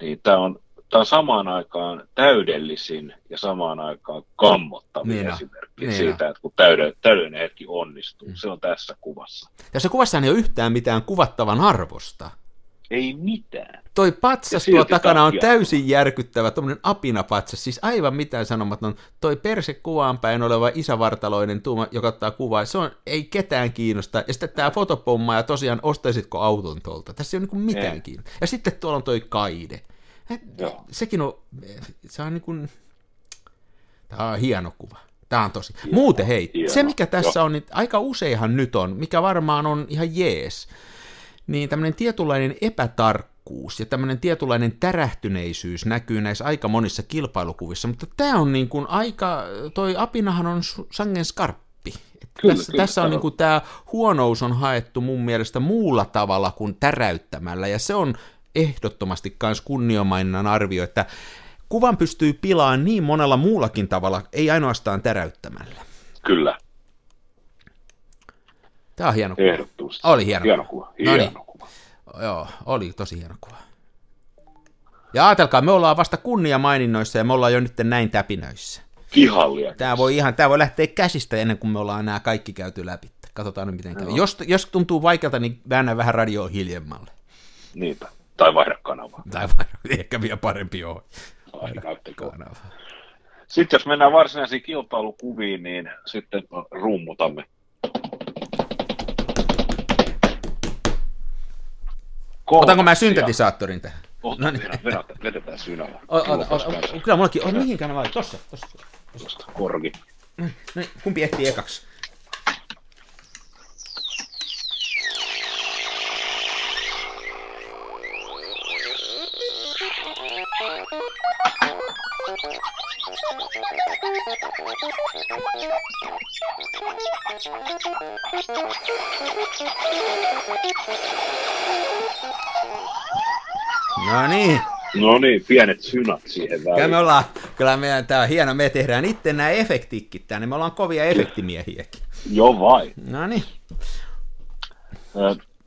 Niin tämä on, on samaan aikaan täydellisin ja samaan aikaan kammottavin Niin esimerkki Niin siitä, että kun täydellinen, täydellinen hetki onnistuu. Se on tässä kuvassa. Tässä kuvassa ei ole yhtään mitään kuvattavan arvosta. Ei mitään. Toi patsas tuo takana on täysin järkyttävä, tuommoinen apinapatsas, siis aivan mitään sanomaton. Toi perse kuvaan päin oleva isävartaloinen tuuma, joka ottaa kuvaa, se on, ei ketään kiinnosta. Ja sitten tämä fotopomma, ja tosiaan ostaisitko auton tuolta? Tässä ei ole niin mitään Ei. kiinnosta. Ja sitten tuolla on toi kaide. Joo. Sekin on, se on niin kuin, tämä on hieno kuva. Tämä on tosi. Muuten hei, hieno. se mikä tässä Joo. on, niin aika useinhan nyt on, mikä varmaan on ihan jees, niin tämmöinen tietynlainen epätarkkuus ja tämmöinen tietynlainen tärähtyneisyys näkyy näissä aika monissa kilpailukuvissa, mutta tämä on niin kuin aika, toi apinahan on sangen skarppi. Kyllä, tässä, kyllä, tässä on niin kuin tämä huonous on haettu mun mielestä muulla tavalla kuin täräyttämällä, ja se on ehdottomasti myös kunniomainan arvio, että kuvan pystyy pilaamaan niin monella muullakin tavalla, ei ainoastaan täräyttämällä. Kyllä, Tämä on hieno kuva. ehdottomasti. Oli hieno hieno kuva. kuva. No Hieno kuva. Joo, oli tosi hieno kuva. Ja ajatelkaa, me ollaan vasta kunniamaininnoissa ja me ollaan jo nyt näin täpinöissä. Kihallia. Tämä voi ihan, tämä voi lähteä käsistä ennen kuin me ollaan nämä kaikki käyty läpi. Katsotaan nyt miten käy. Jos, jos tuntuu vaikealta, niin väännä vähän radioa hiljemmalle. Niinpä. Tai vaihda kanavaa. Tai vai, (laughs) ehkä vielä parempi on. Ai, näyttäkö. Kanava. Sitten jos mennään varsinaisiin kilpailukuviin, niin sitten rummutamme. Otanko mä syntetisaattorin tähän? Ota, No niin. vedetään synällä. O, o, o, Juopas o, kanssa. kyllä mullakin, o, mihinkään mä laitan? Tossa, tossa. Tuosta korki. No, niin, kumpi ehtii ekaksi? No niin, No niin, pienet synat siihen kyllä väliin. me ollaan, kyllä meidän, tää on hieno, me tehdään itse nämä efektikit tänne, me ollaan kovia efektimiehiäkin. Jo vai. No niin,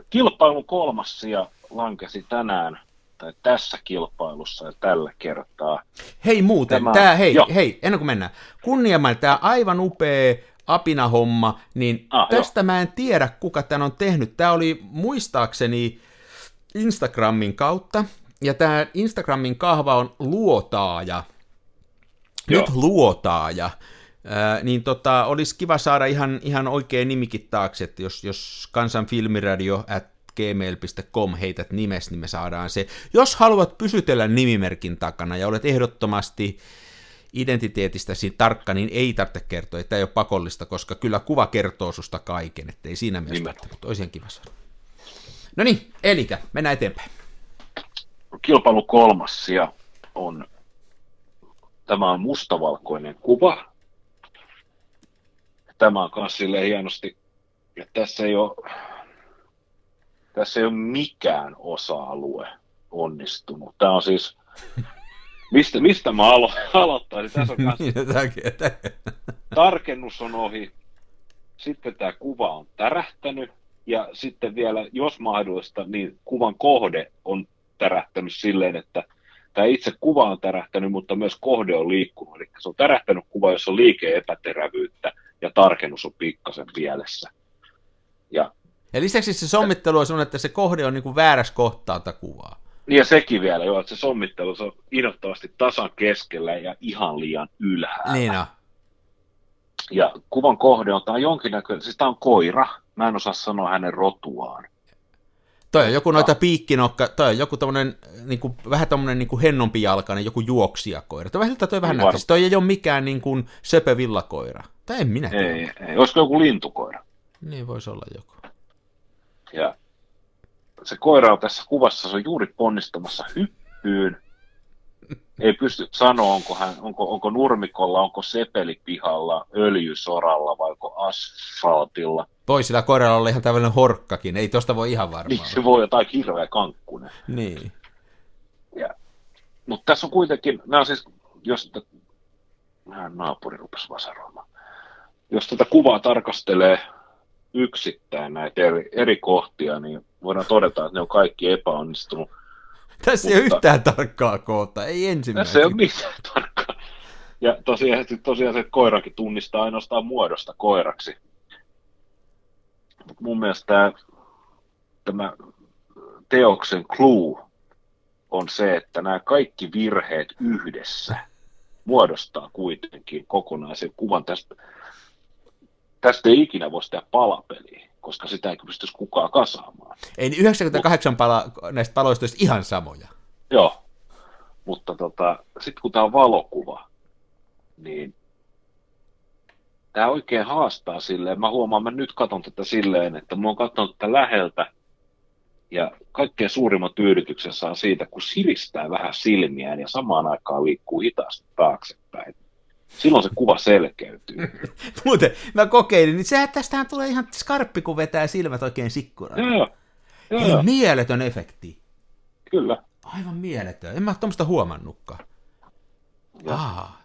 Kilpailun kolmas sija lankesi tänään, tai tässä kilpailussa ja tällä kertaa. hei muuten, Tämä- tää, hei, hei, ennen kuin mennään, kunniamaan tämä aivan upea apinahomma, niin Ah, tästä mä en tiedä, kuka tän on tehnyt. Tämä oli muistaakseni Instagramin kautta, ja tämä Instagramin kahva on luotaaja. Nyt Joo. luotaaja. Ää, niin tota, olisi kiva saada ihan, ihan oikea nimikin taakse, että jos, jos kansan filmiradio at gmail.com heität nimes, niin me saadaan se. Jos haluat pysytellä nimimerkin takana ja olet ehdottomasti identiteetistäsi tarkka, niin ei tarvitse kertoa, että ei ole pakollista, koska kyllä kuva kertoo susta kaiken, ettei siinä mielessä tarvitse, mutta olisi ihan kiva saada. No niin, eli mennään eteenpäin. kilpailu kolmas sija on, tämä on mustavalkoinen kuva. Tämä on myös silleen hienosti, että tässä ei ole, tässä ei ole mikään osa-alue onnistunut. Tämä on siis, mistä, mistä mä alo, aloittaisin? Tässä on että- tarkennus on ohi, sitten tämä kuva on tärähtänyt, ja sitten vielä, jos mahdollista, niin kuvan kohde on tärähtänyt silleen, että tämä itse kuva on tärähtänyt, mutta myös kohde on liikkunut. Eli se on tärähtänyt kuva, jossa on liike-epäterävyyttä, ja tarkennus on pikkasen pielessä. Ja, Ja lisäksi se sommittelu on sellainen, että se kohde on niin kuin väärässä kohtaa tätä kuvaa. niin ja sekin vielä, jo, että se sommittelu se on innoittavasti tasan keskellä ja ihan liian ylhäällä. Niin on. Ja kuvan kohde on, tämä on jonkinnäköinen, siis tämä on koira, mä en osaa sanoa hänen rotuaan. Toi on joku noita piikkinokka, toi on joku tommonen, niin kuin, vähän tommonen niin kuin hennompi jalkainen, joku juoksijakoira. Toi, siltä toi vähän Niin näyttäisi. Toi ei ole mikään niin kuin söpö villakoira. Tai en minä tiedä. Ei, ei. Olisiko joku lintukoira? Niin voisi olla joku. Ja se koira on tässä kuvassa, se on juuri ponnistamassa hyppyyn. Ei pysty sanoa, onko, hän, onko, onko nurmikolla, onko sepelipihalla, öljysoralla vai onko asfaltilla. Voi sillä koiralla olla ihan tämmöinen horkkakin, ei tosta voi ihan varmaan. Niin se voi jotain hirveä kankkunen. Niin. Ja, mutta tässä on kuitenkin, nämä on siis, jos naapuri rupesi vasaroimaan. Jos tätä kuvaa tarkastelee yksittäin näitä eri, eri kohtia, niin voidaan todeta, että ne on kaikki epäonnistunut. Tässä ei ole Mutta- yhtään tarkkaa koota, ei ensimmäisenä. Tässä ei ole mitään tarkkaa. Ja tosiaan, tosiaan se koirakin tunnistaa ainoastaan muodosta koiraksi. Mut mun mielestä tämä, tämä teoksen clue on se, että nämä kaikki virheet yhdessä muodostaa kuitenkin kokonaisen kuvan. Tästä, tästä ei ikinä voi tehdä palapeliä, koska sitä ei pystyisi kukaan kasaamaan. Ei, niin 98 pala, näistä paloista olisi ihan samoja. Joo, mutta tota, sitten kun tämä on valokuva, niin tämä oikein haastaa silleen. Mä huomaan, mä nyt katson tätä silleen, että mä oon katsonut tätä läheltä ja kaikkein suurimman tyydytyksen saa siitä, kun siristää vähän silmiään ja samaan aikaan liikkuu hitaasti taaksepäin. Silloin se kuva selkeytyy. (laughs) Muuten, mä kokeilin, niin sehän tästähän tulee ihan skarppi, kun vetää silmät oikein sikkuraan. joo, joo, Ei joo, mieletön efekti. kyllä. Aivan mieletön. En mä tuommoista huomannutkaan. Ja- Aa,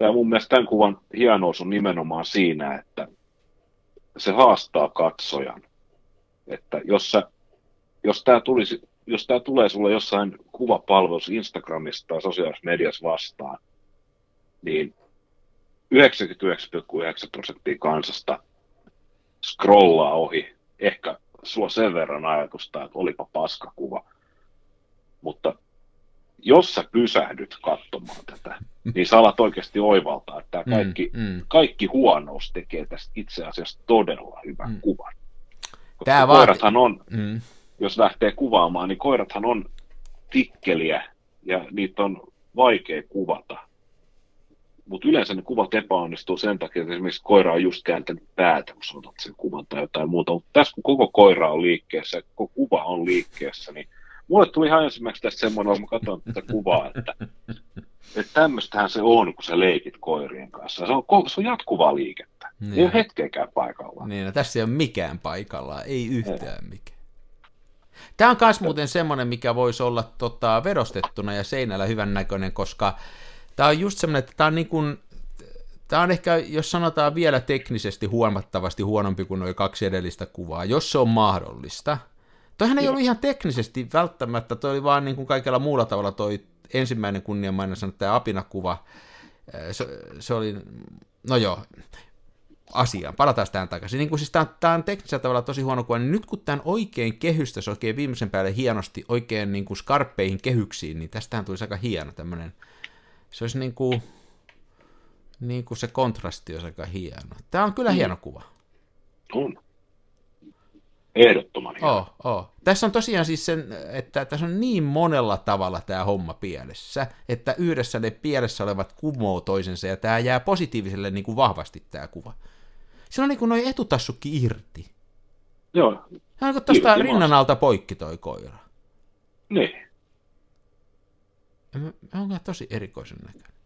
Ja mun mielestä tämän kuvan hienous on nimenomaan siinä, että se haastaa katsojan. Että jos, sä, jos tämä tulisi, jos tämä tulee sulle jossain kuvapalvelussa Instagramista tai sosiaalisessa mediassa vastaan, niin 99,9 prosenttia kansasta scrollaa ohi. Ehkä sulla sen verran ajatusta, että olipa paskakuva. Mutta jos sä pysähdyt katsomaan tätä, niin sä alat oikeasti oivaltaa, että tämä kaikki, Mm, mm. kaikki huonous tekee tästä itse asiassa todella hyvän Mm. kuvan. Koska vaati- koirathan on, mm. jos lähtee kuvaamaan, niin koirathan on tikkeliä ja niitä on vaikea kuvata. Mutta yleensä ne kuvat epäonnistuu sen takia, että esimerkiksi koira on just kääntänyt päätä, kun sä otat sen kuvan tai jotain muuta. Mutta tässä kun koko koira on liikkeessä, koko kuva on liikkeessä, niin mulle tuli ihan ensimmäiseksi tästä semmoinen, kun mä katson tätä kuvaa, että, että tämmöistähän se on, kun sä leikit koirien kanssa. Se on, se on jatkuvaa liikettä. Ei Niin. ole hetkeäkään paikallaan. Niin, no tässä ei ole mikään paikallaan, ei yhtään mikään. Tämä on myös muuten semmoinen, mikä voisi olla tota, vedostettuna ja seinällä hyvän näköinen, koska tämä on just semmoinen, että tämä on niin kuin, Tämä on ehkä, jos sanotaan vielä teknisesti huomattavasti huonompi kuin nuo kaksi edellistä kuvaa, jos se on mahdollista. Toihan ei Joo. ollut ihan teknisesti välttämättä, toi oli vaan niin kuin kaikella muulla tavalla toi ensimmäinen kunnianmainen sana, tämä apinakuva, se, se oli, no joo, asiaan, palataan tähän takaisin. Niin kuin siis tämä, tämä on teknisellä tavalla tosi huono kuva, niin nyt kun tämän oikein kehystös oikein viimeisen päälle hienosti, oikein niin kuin skarppeihin kehyksiin, niin tästähän tulisi aika hieno tämmöinen, se olisi niin kuin, niin kuin se kontrasti olisi aika hieno. Tämä on kyllä mm. hieno kuva. On. Ehdottoman hieno. Oh, oh. Tässä on tosiaan siis sen, että tässä on niin monella tavalla tämä homma pielessä, että yhdessä ne pielessä olevat kumoo toisensa, ja tämä jää positiiviselle niin kuin vahvasti tämä kuva. Siinä on niin kuin noin etutassukki irti. Joo. Hän on tuosta rinnan alta poikki toi koira. Niin. On tosi erikoisen näköinen.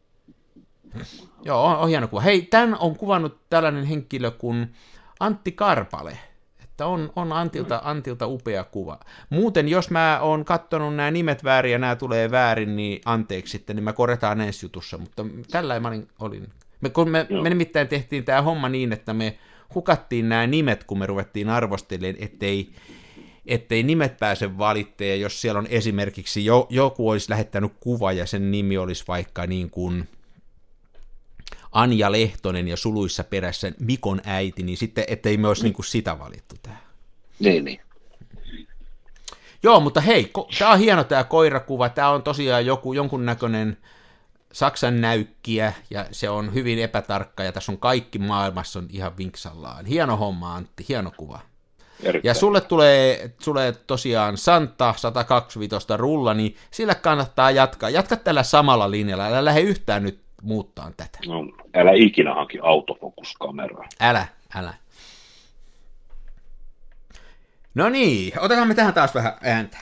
Joo, on, on hieno kuva. Hei, tämän on kuvannut tällainen henkilö kuin Antti Karpale. Että on, on Antilta, Antilta upea kuva. Muuten, jos mä oon katsonut nämä nimet väärin ja nämä tulee väärin, niin anteeksi sitten, niin mä korjataan ensi jutussa. Mutta tällä mä olin, olin me, kun me, me nimittäin tehtiin tämä homma niin, että me hukattiin nämä nimet, kun me ruvettiin arvostelemaan, ettei, ettei nimet pääse valitteen, jos siellä on esimerkiksi jo, joku olisi lähettänyt kuva ja sen nimi olisi vaikka niin kuin Anja Lehtonen ja suluissa perässä Mikon äiti, niin sitten ettei me olisi niin kuin sitä valittu tähän. Niin, niin. Joo, mutta hei, ko- tämä on hieno tämä koirakuva, tämä on tosiaan joku jonkunnäköinen Saksan näykkiä, ja se on hyvin epätarkka, ja tässä on kaikki maailmassa on ihan vinksallaan. Hieno homma, Antti, hieno kuva. Erittäin. Ja sulle tulee, tulee tosiaan Santa 125 rulla, niin sillä kannattaa jatkaa. Jatka tällä samalla linjalla, älä lähde yhtään nyt muuttaa tätä. No, älä ikinä hanki autofokuskameraa. Älä, älä. No niin, otetaan me tähän taas vähän ääntä.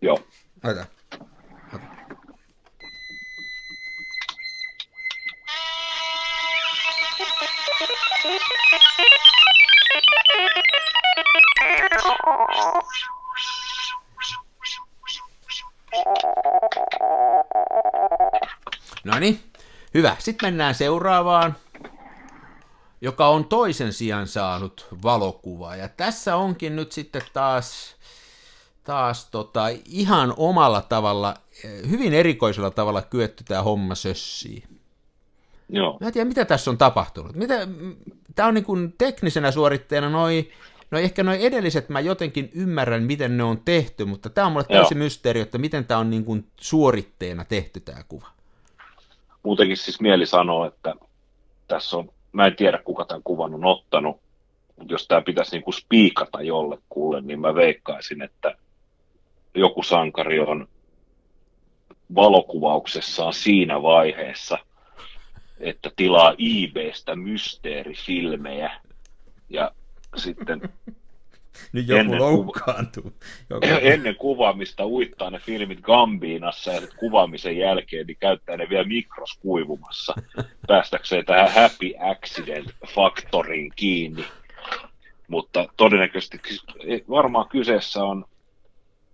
Joo. Otetaan. No niin, hyvä. Sitten mennään seuraavaan, joka on toisen sijaan saanut valokuvaa. Ja tässä onkin nyt sitten taas, taas tota, ihan omalla tavalla, hyvin erikoisella tavalla kyetty tämä homma sössiin. Joo. Mä en tiedä, mitä tässä on tapahtunut. Mitä, tämä on niin kuin teknisenä suoritteena noin No ehkä noin edelliset mä jotenkin ymmärrän, miten ne on tehty, mutta tämä on mulle täysin mysteeri, että miten tämä on niin kuin suoritteena tehty tämä kuva. Muutenkin siis mieli sanoa, että tässä on, mä en tiedä kuka tämän kuvan on ottanut, mutta jos tämä pitäisi niin kuin spiikata jollekulle, niin mä veikkaisin, että joku sankari on valokuvauksessaan siinä vaiheessa, että tilaa eBaystä mysteerifilmejä ja sitten (laughs) nyt joku ennen loukkaantuu. Joku. (laughs) Ennen kuvaamista uittaa ne filmit Gambiinassa ja kuvaamisen jälkeen niin käyttää ne vielä mikroskuivumassa (laughs) päästäkseen tähän happy accident faktoriin kiinni. Mutta todennäköisesti e, varmaan kyseessä on,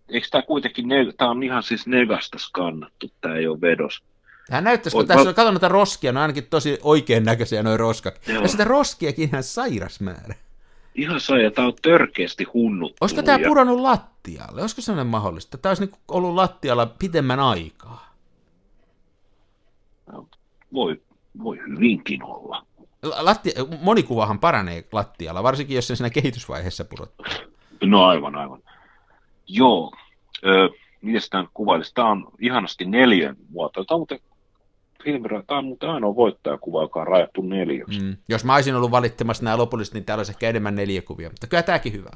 eikö tämä kuitenkin, tämä on ihan siis negasta skannattu, tämä ei ole vedos. Hän näyttäisi, kun tässä on, katsonut noita roskia, ne on ainakin tosi oikein näköisiä noin roskat. Joo. Ja sitä roskiakin ihan sairas määrä. Ihan sai, ja tämä on törkeästi hunnuttunut. Olisiko tämä ja... pudonnut lattialle? Olisiko sellainen mahdollista? Tämä olisi niin ollut lattialla pitemmän aikaa. No, voi, voi hyvinkin olla. Latti, moni kuvahan paranee lattialla, varsinkin jos se siinä kehitysvaiheessa pudottaa. No aivan, aivan. Joo, öö, miten sitä kuvailisi? Tämä on ihanasti neljän vuotta. Tämä on muuten filmi, tämä on muuten ainoa voittajakuva, joka on rajattu neljäksi. Mm. Jos mä olisin ollut valittamassa nämä lopulliset, niin täällä olisi ehkä enemmän neljä kuvia, mutta kyllä tämäkin hyvä.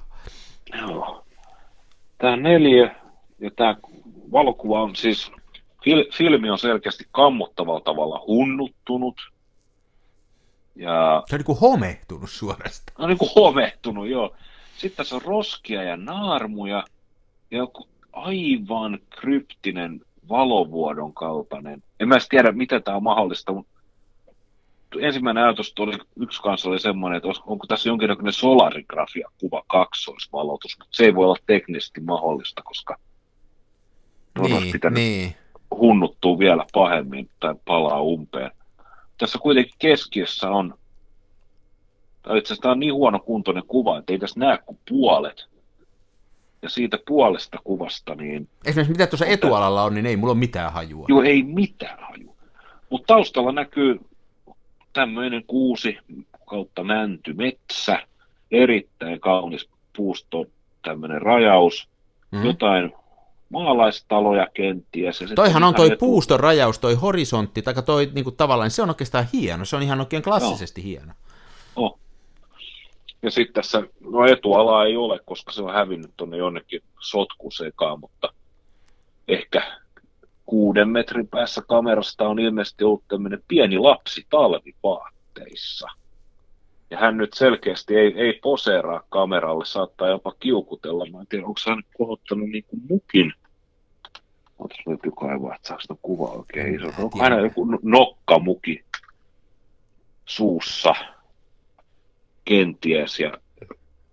Joo. Tämä neljä ja tämä valokuva on siis, fil, filmi on selkeästi kammottavalla tavalla hunnuttunut. Ja, se on niin kuin homehtunut suorastaan. On niin kuin homehtunut, joo. Sitten tässä on roskia ja naarmuja ja joku aivan kryptinen valovuodon kaltainen. En mä tiedä, miten tämä on mahdollista, mutta ensimmäinen ajatus oli, yksi kanssa oli semmoinen, että onko tässä jonkinlainen solarigrafia kuva kaksoisvalotus, mutta se ei voi olla teknisesti mahdollista, koska niin, pitänyt niin. hunnuttua vielä pahemmin tai palaa umpeen. Tässä kuitenkin keskiössä on, tai itse asiassa tämä on niin huono kuntoinen kuva, että ei tässä näe kuin puolet ja siitä puolesta kuvasta, niin... Esimerkiksi mitä tuossa etualalla on, niin ei mulla ole mitään hajua. Joo, ei mitään hajua. Mutta taustalla näkyy tämmöinen kuusi, kautta mänty metsä, erittäin kaunis puusto, tämmöinen rajaus, mm. jotain maalaistaloja kenties. Ja Toihan on toi etu... puuston rajaus, toi horisontti, tai toi niin kuin tavallaan, se on oikeastaan hieno, se on ihan oikein klassisesti Joo. hieno. Ja sitten tässä, no etualaa ei ole, koska se on hävinnyt tuonne jonnekin sotkusekaan, mutta ehkä kuuden metrin päässä kamerasta on ilmeisesti ollut tämmöinen pieni lapsi talvivaatteissa. Ja hän nyt selkeästi ei, ei poseeraa kameralle, saattaa jopa kiukutella. Mä en tiedä, onko hän kohottanut niin kuin mukin. Otas löytyy kaivaa, että saako kuva oikein iso. Onko hänellä joku nokkamuki suussa kenties. Ja...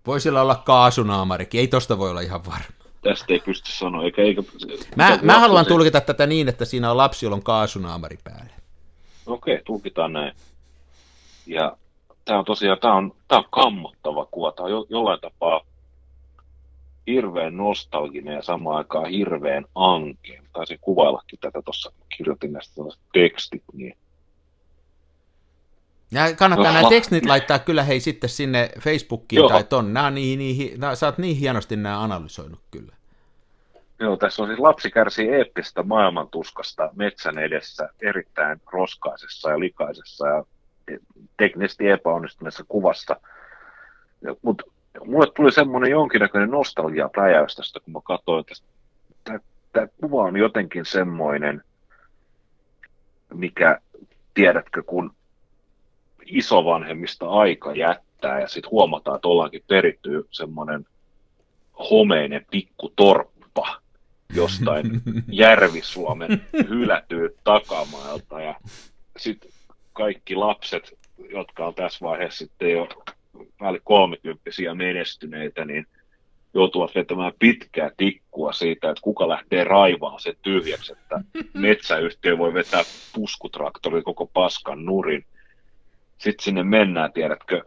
Voisi olla kaasunaamarikin, ei tosta voi olla ihan varma tästä ei pysty sanoa. Eikä, eikä, mä, mä haluan tulkita tätä niin, että siinä on lapsi, jolla on kaasunaamari päällä. Okei, tulkitaan näin. Ja tämä on tosiaan tämä on, tämä on kammottava kuva. Tämä on jo, jollain tapaa hirveän nostalginen ja samaan aikaan hirveän ankeen. Taisin kuvaillakin tätä tuossa, kirjoitin näistä tekstit, niin ja kannattaa Oho. nämä tekstit laittaa kyllä hei sitten sinne Facebookiin Joo. tai ton. Nämä niin, niin, nämä, sä oot niin hienosti nämä analysoinut kyllä. Joo, tässä on siis lapsi kärsii eeppistä maailmantuskasta metsän edessä erittäin roskaisessa ja likaisessa ja teknisesti epäonnistuneessa kuvassa. Mutta mulle tuli semmoinen jonkinnäköinen nostalgia pläjäys tästä, kun mä katsoin tästä. Tämä kuva on jotenkin semmoinen, mikä, tiedätkö, kun isovanhemmista aika jättää ja sitten huomataan, että ollaankin peritty semmoinen homeinen pikku torppa jostain (laughs) Järvi-Suomen hylätyy takamailta ja sitten kaikki lapset, jotka on tässä vaiheessa sitten jo päälle kolmikymppisiä menestyneitä, niin joutuvat vetämään pitkää tikkua siitä, että kuka lähtee raivaan se tyhjäksi, että (laughs) metsäyhtiö voi vetää puskutraktori koko paskan nurin sitten sinne mennään, tiedätkö,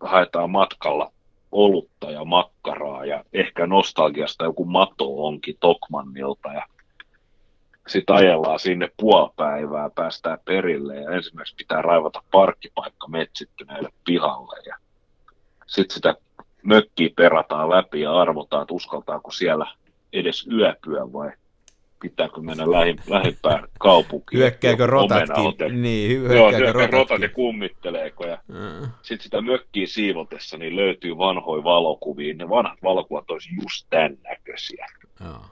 haetaan matkalla olutta ja makkaraa ja ehkä nostalgiasta joku mato onkin Tokmannilta ja sitten ajellaan sinne puolipäivää, päästään perille ja ensimmäiseksi pitää raivata parkkipaikka metsittyneelle pihalle ja sitten sitä mökkiä perataan läpi ja arvotaan, että uskaltaako siellä edes yöpyä vai pitääkö mennä lähin, lähimpään kaupunkiin. Hyökkääkö rotatkin? Niin, hyökkääkö Joo, rotatkin? rotat ja kummitteleeko. Ja mm. Sitten sitä mökkiä siivotessa niin löytyy vanhoja valokuvia. Ne vanhat valokuvat olisi just tämän näköisiä. Joo.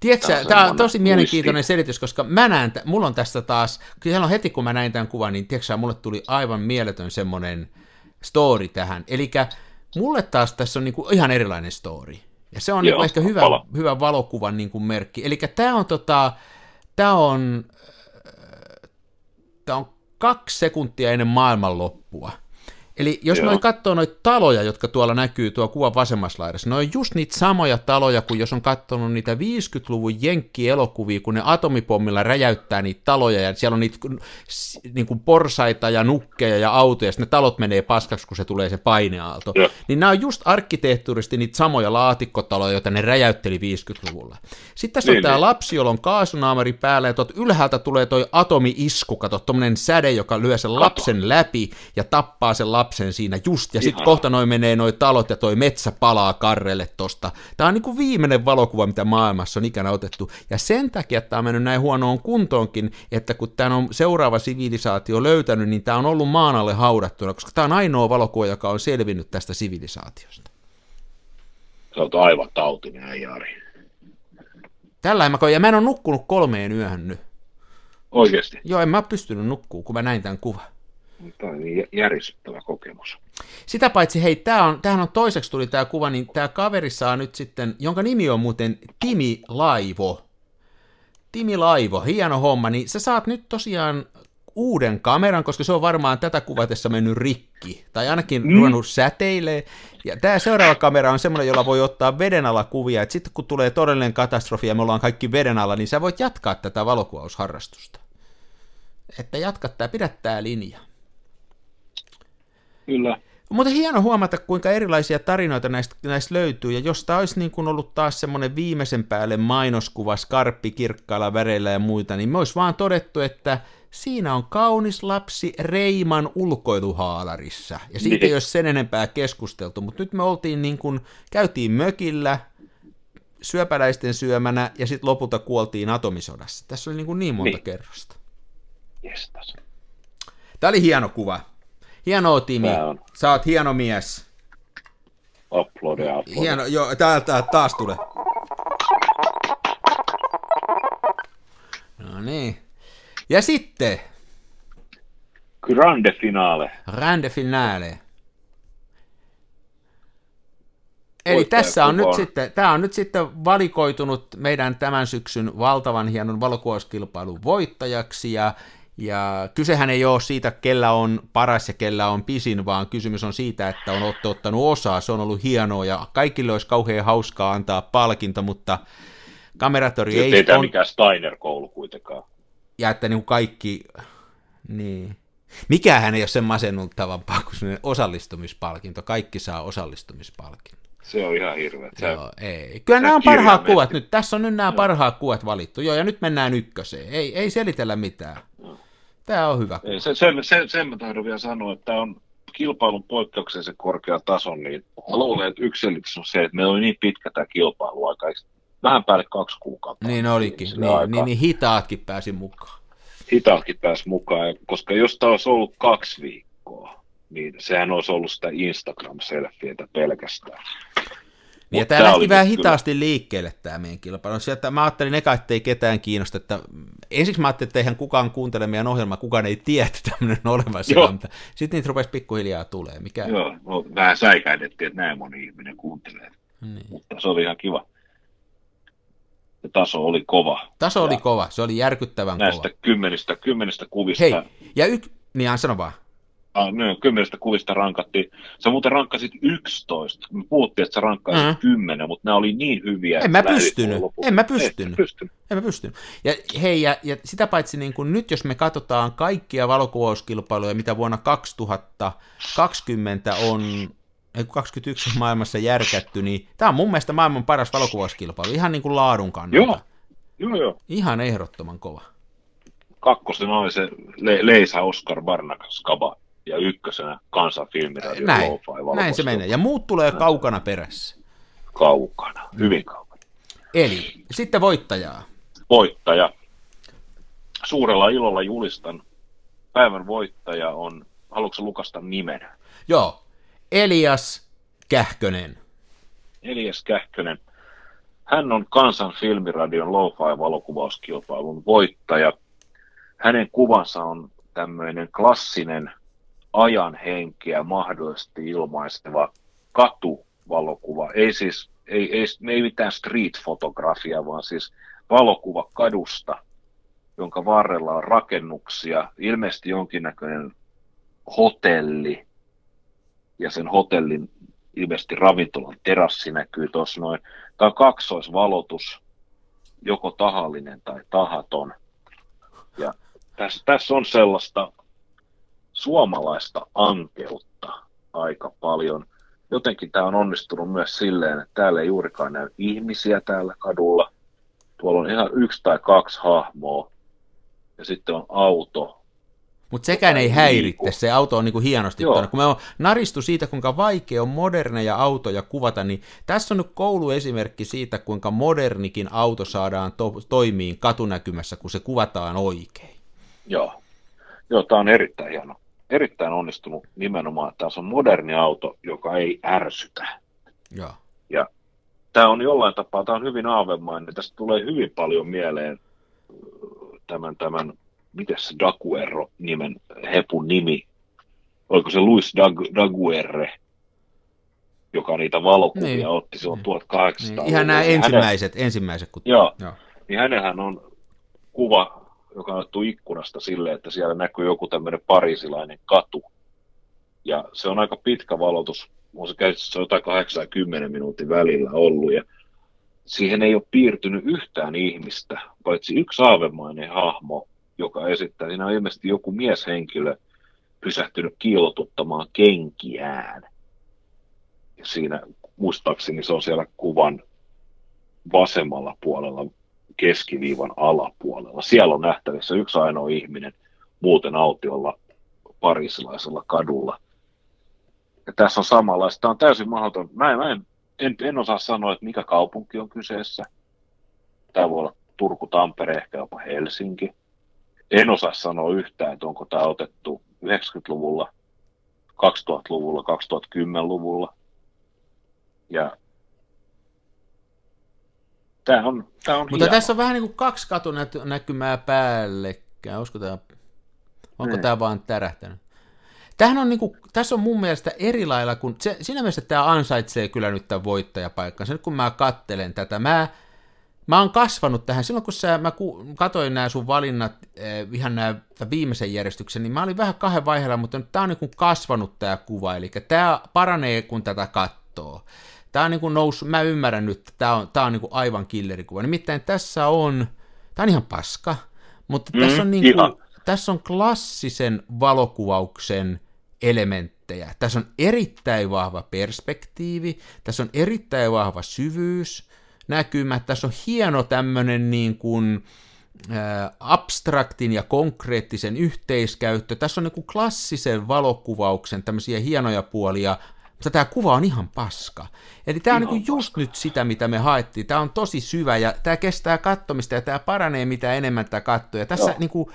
Tiedätkö, tämä on tosi mielenkiintoinen muisti. selitys, koska mä näen, mulla on tässä taas, kyllä on heti kun mä näin tämän kuvan, niin tiedätkö, mulle tuli aivan mieletön semmoinen story tähän. Eli mulle taas tässä on niinku ihan erilainen story. Ja se on Joo, niin ehkä hyvä, pala. hyvä valokuvan niin kuin merkki. Eli tämä on, tota, tämä on, tämä on kaksi sekuntia ennen maailmanloppua. Eli jos noin katsoo noita taloja, jotka tuolla näkyy tuo kuvan vasemmassa laidassa, ne on just niitä samoja taloja kuin jos on katsonut niitä 50-luvun jenkkielokuvia, kun ne atomipommilla räjäyttää niitä taloja ja siellä on niitä niin kuin porsaita ja nukkeja ja autoja, ja ne talot menee paskaksi, kun se tulee se paineaalto. Ja. Niin nämä on just arkkitehtuurisesti niitä samoja laatikkotaloja, joita ne räjäytteli 50-luvulla. Sitten tässä niin, on tämä niin. lapsi, jolla on kaasunaamari päällä, ja tuot ylhäältä tulee toi atomi-isku, kato, tuommoinen säde, joka lyö sen lapsen läpi ja tappaa sen lapsen lapsen siinä just, ja sitten kohta noin menee noi talot ja toi metsä palaa karrelle tosta. Tämä on niin kuin viimeinen valokuva, mitä maailmassa on ikänä otettu, ja sen takia tämä on mennyt näin huonoon kuntoonkin, että kun tämä on seuraava sivilisaatio löytänyt, niin tämä on ollut maan alle haudattuna, koska tämä on ainoa valokuva, joka on selvinnyt tästä sivilisaatiosta. Se on aivan tautinen, Jari. Tällä mä, ja mä en ole nukkunut kolmeen yöhön nyt. Oikeasti? Joo, en mä pystynyt nukkuu, kun mä näin tämän kuvan. Tämä on niin järisyttävä kokemus. Sitä paitsi, hei, tämä on, tämähän on toiseksi tuli tämä kuva, niin tämä kaveri saa nyt sitten, jonka nimi on muuten Timi Laivo. Timi Laivo, hieno homma, niin sä saat nyt tosiaan uuden kameran, koska se on varmaan tätä kuvatessa mennyt rikki, tai ainakin mm. ruvennut säteilee. Ja tämä seuraava kamera on semmoinen, jolla voi ottaa veden alla kuvia, että sitten kun tulee todellinen katastrofi ja me ollaan kaikki veden alla, niin sä voit jatkaa tätä valokuvausharrastusta. Että jatka tämä, pidä tämä linja. Kyllä. Mutta hieno huomata, kuinka erilaisia tarinoita näistä, näistä löytyy, ja jos tämä olisi niin kuin ollut taas semmoinen viimeisen päälle mainoskuva, skarppi, kirkkailla väreillä ja muita, niin me olisi vaan todettu, että siinä on kaunis lapsi Reiman ulkoiluhaalarissa. Ja siitä Niin. ei ole sen enempää keskusteltu, mutta nyt me oltiin niin kuin, käytiin mökillä syöpäläisten syömänä ja sitten lopulta kuoltiin atomisodassa. Tässä oli niin, kuin niin monta Niin. kerrosta. Jestas. Tämä oli hieno kuva. Hienoa, Timi. On. Sä oot hieno mies. Uploadia, uploadia. Hieno, joo, täältä taas tulee. No niin. Ja sitten, Grande finale. grande finale. Eli tässä on nyt sitten, tämä on nyt sitten valikoitunut meidän tämän syksyn valtavan hienon valokuvauskilpailun voittajaksi ja ja kysehän ei ole siitä, kellä on paras ja kellä on pisin, vaan kysymys on siitä, että on olette ottanut osaa, se on ollut hienoa ja kaikille olisi kauhean hauskaa antaa palkinto, mutta kameratori Ei, ei, tämä on, mikään Steiner-koulu kuitenkaan. ja että niin kuin kaikki, niin. Mikähän ei ole sen masennuttavampaa kuin sellainen osallistumispalkinto, kaikki saa osallistumispalkinto. Se on ihan hirveä. Se, Joo, ei. Kyllä sä nämä on parhaat kuvat nyt. Tässä on nyt nämä parhaat kuvat valittu. Joo, ja nyt mennään ykköseen. Ei, ei selitellä mitään. Tämä on hyvä. ei, se, sen, sen, sen mä tahdon vielä sanoa, että tämä on kilpailun poikkeuksellisen korkea taso, niin mä luulen, että yksi selitys on se, että meillä oli niin pitkä tämä kilpailu aika, vähän päälle kaksi kuukautta. Niin olikin. Niin, aikaa. niin, niin hitaatkin pääsi mukaan. Hitaatkin pääsi mukaan, koska jos tämä olisi ollut kaksi viikkoa, niin sehän olisi ollut sitä Instagram-selfietä pelkästään. Niin, tämä lähti oli vähän hitaasti liikkeelle tämä meidän kilpailu. Sieltä mä ajattelin eka, että ei ketään kiinnosta. Että ensiksi mä ajattelin, että eihän kukaan kuuntele meidän ohjelmaa, kukaan ei tiedä, että tämmöinen on olemassa. Joo. Mutta Sitten niitä rupesi pikkuhiljaa tulee. Mikä... Joo, no, vähän säikäidettiin, että näin moni ihminen kuuntelee, Niin. mutta se oli ihan kiva. Ja taso oli kova. Taso oli Ja kova, se oli järkyttävän Näistä kova. kymmenistä, kymmenistä kuvista, Hei, ja yk... Niin, sano vaan. No, kymmenistä kuvista rankattiin. Sä muuten rankkasit 11. Me puhuttiin, että sä rankkaisit Mhm. mm. 10, mutta nämä oli niin hyviä. En mä pystynyt. En mä pystynyt. pystynyt. En mä pystynyt. Ja hei, ja, ja sitä paitsi niin kun nyt, jos me katsotaan kaikkia valokuvauskilpailuja, mitä vuonna 2020 on, ei kun 21 on maailmassa järkätty, niin tämä on mun mielestä maailman paras valokuvauskilpailu, ihan niin kuin laadun kannalta. Joo. Joo, joo. Ihan ehdottoman kova. Kakkosena oli se Le- Leisa Oscar Barnakas Kaba ja ykkösenä Kansan filmiradio Näin, näin se menee. Ja muut tulee kaukana perässä. Kaukana, hyvin kaukana. Eli sitten voittajaa. Voittaja. Suurella ilolla julistan. Päivän voittaja on, haluatko lukasta nimen? Joo, Elias Kähkönen. Elias Kähkönen. Hän on Kansan filmiradion lo-fi valokuvauskilpailun voittaja. Hänen kuvansa on tämmöinen klassinen ajan henkeä mahdollisesti ilmaisteva katuvalokuva. Ei siis, ei, ei, ei mitään street-fotografiaa, vaan siis valokuva kadusta, jonka varrella on rakennuksia, ilmeisesti jonkinnäköinen hotelli, ja sen hotellin ilmeisesti ravintolan terassi näkyy tuossa noin. Tämä on kaksoisvalotus, joko tahallinen tai tahaton. Ja tässä, tässä on sellaista suomalaista ankeutta aika paljon. Jotenkin tämä on onnistunut myös silleen, että täällä ei juurikaan näy ihmisiä täällä kadulla. Tuolla on ihan yksi tai kaksi hahmoa. Ja sitten on auto, Mutta sekään ei häiritse, se auto on niinku hienosti Joo. tuonut. Kun me on naristu siitä, kuinka vaikea on moderneja autoja kuvata, niin tässä on nyt kouluesimerkki siitä, kuinka modernikin auto saadaan to- toimiin katunäkymässä, kun se kuvataan oikein. Joo. Joo, tämä on erittäin hieno. Erittäin onnistunut nimenomaan. Tämä on moderni auto, joka ei ärsytä. Joo. Tämä on jollain tapaa, tämä on hyvin aavemainen. Tästä tulee hyvin paljon mieleen äh, tämän, tämän miten se Daguerro nimen, hepun nimi. Oliko se Luis Dag, Daguerre, joka niitä valokuvia Niin. niin. otti silloin Niin. 1800 Niin, ihan nämä ensimmäiset, ensimmäiset kun... Joo, Joo. niin hänenhän on kuva, joka otettu ikkunasta silleen, että siellä näkyy joku tämmöinen parisilainen katu. Ja se on aika pitkä valotus. On se käsittääkseni se on jotain 8 ja 10 minuutin välillä ollut. Ja siihen ei ole piirtynyt yhtään ihmistä, paitsi yksi aavemainen hahmo, joka esittää. Siinä on ilmeisesti joku mieshenkilö pysähtynyt kiilotuttamaan kenkiään. Ja siinä muistaakseni se on siellä kuvan vasemmalla puolella keskiviivan alapuolella. Siellä on nähtävissä yksi ainoa ihminen. muuten autiolla parisilaisella kadulla. Ja tässä on samanlaista. Tämä on täysin mahdoton. Mä, en, mä en, en, en osaa sanoa, että mikä kaupunki on kyseessä. Tämä voi olla Turku, Tampere, ehkä jopa Helsinki. En osaa sanoa yhtään, että onko tämä otettu 90-luvulla, 2000-luvulla, 2010-luvulla. Ja tämä on, tämä on Mutta hieno. tässä on vähän niin kuin kaksi katunäkymää päällekkäin. Olisiko tämä, onko Niin. tämä vaan tärähtänyt? Tämähän on niin kuin, tässä on mun mielestä eri lailla, kun se, siinä mielessä tämä ansaitsee kyllä nyt tämän voittajapaikkansa. Nyt kun mä kattelen tätä, mä, mä oon kasvanut tähän. Silloin kun sä, mä ku, katoin nämä sun valinnat, eh, ihan nämä viimeisen järjestyksen, niin mä olin vähän kahden vaiheella, mutta nyt tää on niin kuin kasvanut tämä kuva. Eli tämä paranee, kun tätä katsoo. Tämä on niin kuin noussut, mä ymmärrän nyt, että tämä on, tää on niin kuin aivan killerikuva. Nimittäin tässä on, tämä on ihan paska, mutta Mm, tässä on niin kuin, tässä on klassisen valokuvauksen elementtejä. Tässä on erittäin vahva perspektiivi, tässä on erittäin vahva syvyys, näkymä, tässä on hieno tämmöinen niin kuin, abstraktin ja konkreettisen yhteiskäyttö. Tässä on niin kuin klassisen valokuvauksen tämmöisiä hienoja puolia, mutta tämä kuva on ihan paska. Eli tämä on Ihan niin kuin just nyt sitä, mitä me haettiin. Tämä on tosi syvä ja tämä kestää kattomista ja tämä paranee mitä enemmän tämä katsoo. Ja tässä Joo. niin kuin,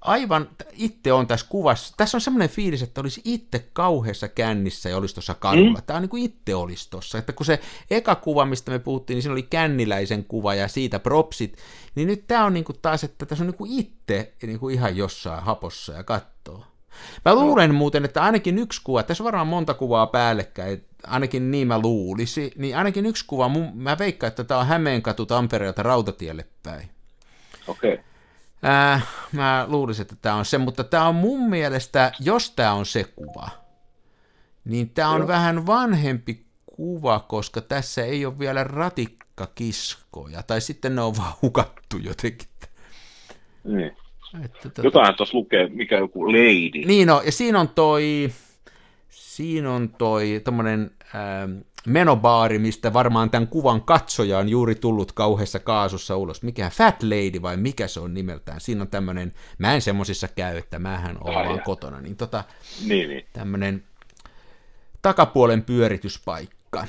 aivan itse on tässä kuvassa, tässä on semmoinen fiilis, että olisi itse kauheassa kännissä ja olisi tuossa kadulla. Mm. Tämä on niin kuin itse olisi tuossa. Että kun se eka kuva, mistä me puhuttiin, niin siinä oli känniläisen kuva ja siitä propsit, niin nyt tämä on niin kuin taas, että tässä on niin kuin itse niin kuin ihan jossain hapossa ja kattoo. Mä luulen muuten, että ainakin yksi kuva, tässä varmaan monta kuvaa päällekkäin, ainakin niin mä luulisi, niin ainakin yksi kuva, mun, mä veikkaan, että tämä on Hämeenkatu Tampereelta rautatielle päin. Okei. Okay. Äh, mä luulisin, että tämä on se, mutta tämä on mun mielestä, jos tämä on se kuva, niin tämä on Joo. vähän vanhempi kuva, koska tässä ei ole vielä ratikkakiskoja, tai sitten ne on vaan hukattu jotenkin. Niin. Että, tota, Jotain tuossa lukee, mikä joku lady. Niin no, ja siinä on toi, siinä on toi tommonen ähm, menobaari, mistä varmaan tämän kuvan katsoja on juuri tullut kauheassa kaasussa ulos. Mikä Fat Lady vai mikä se on nimeltään? Siinä on tämmönen, mä en semmosissa käy, että mähän oon vaan kotona, niin tota, Niin, niin. tämmönen takapuolen pyörityspaikka.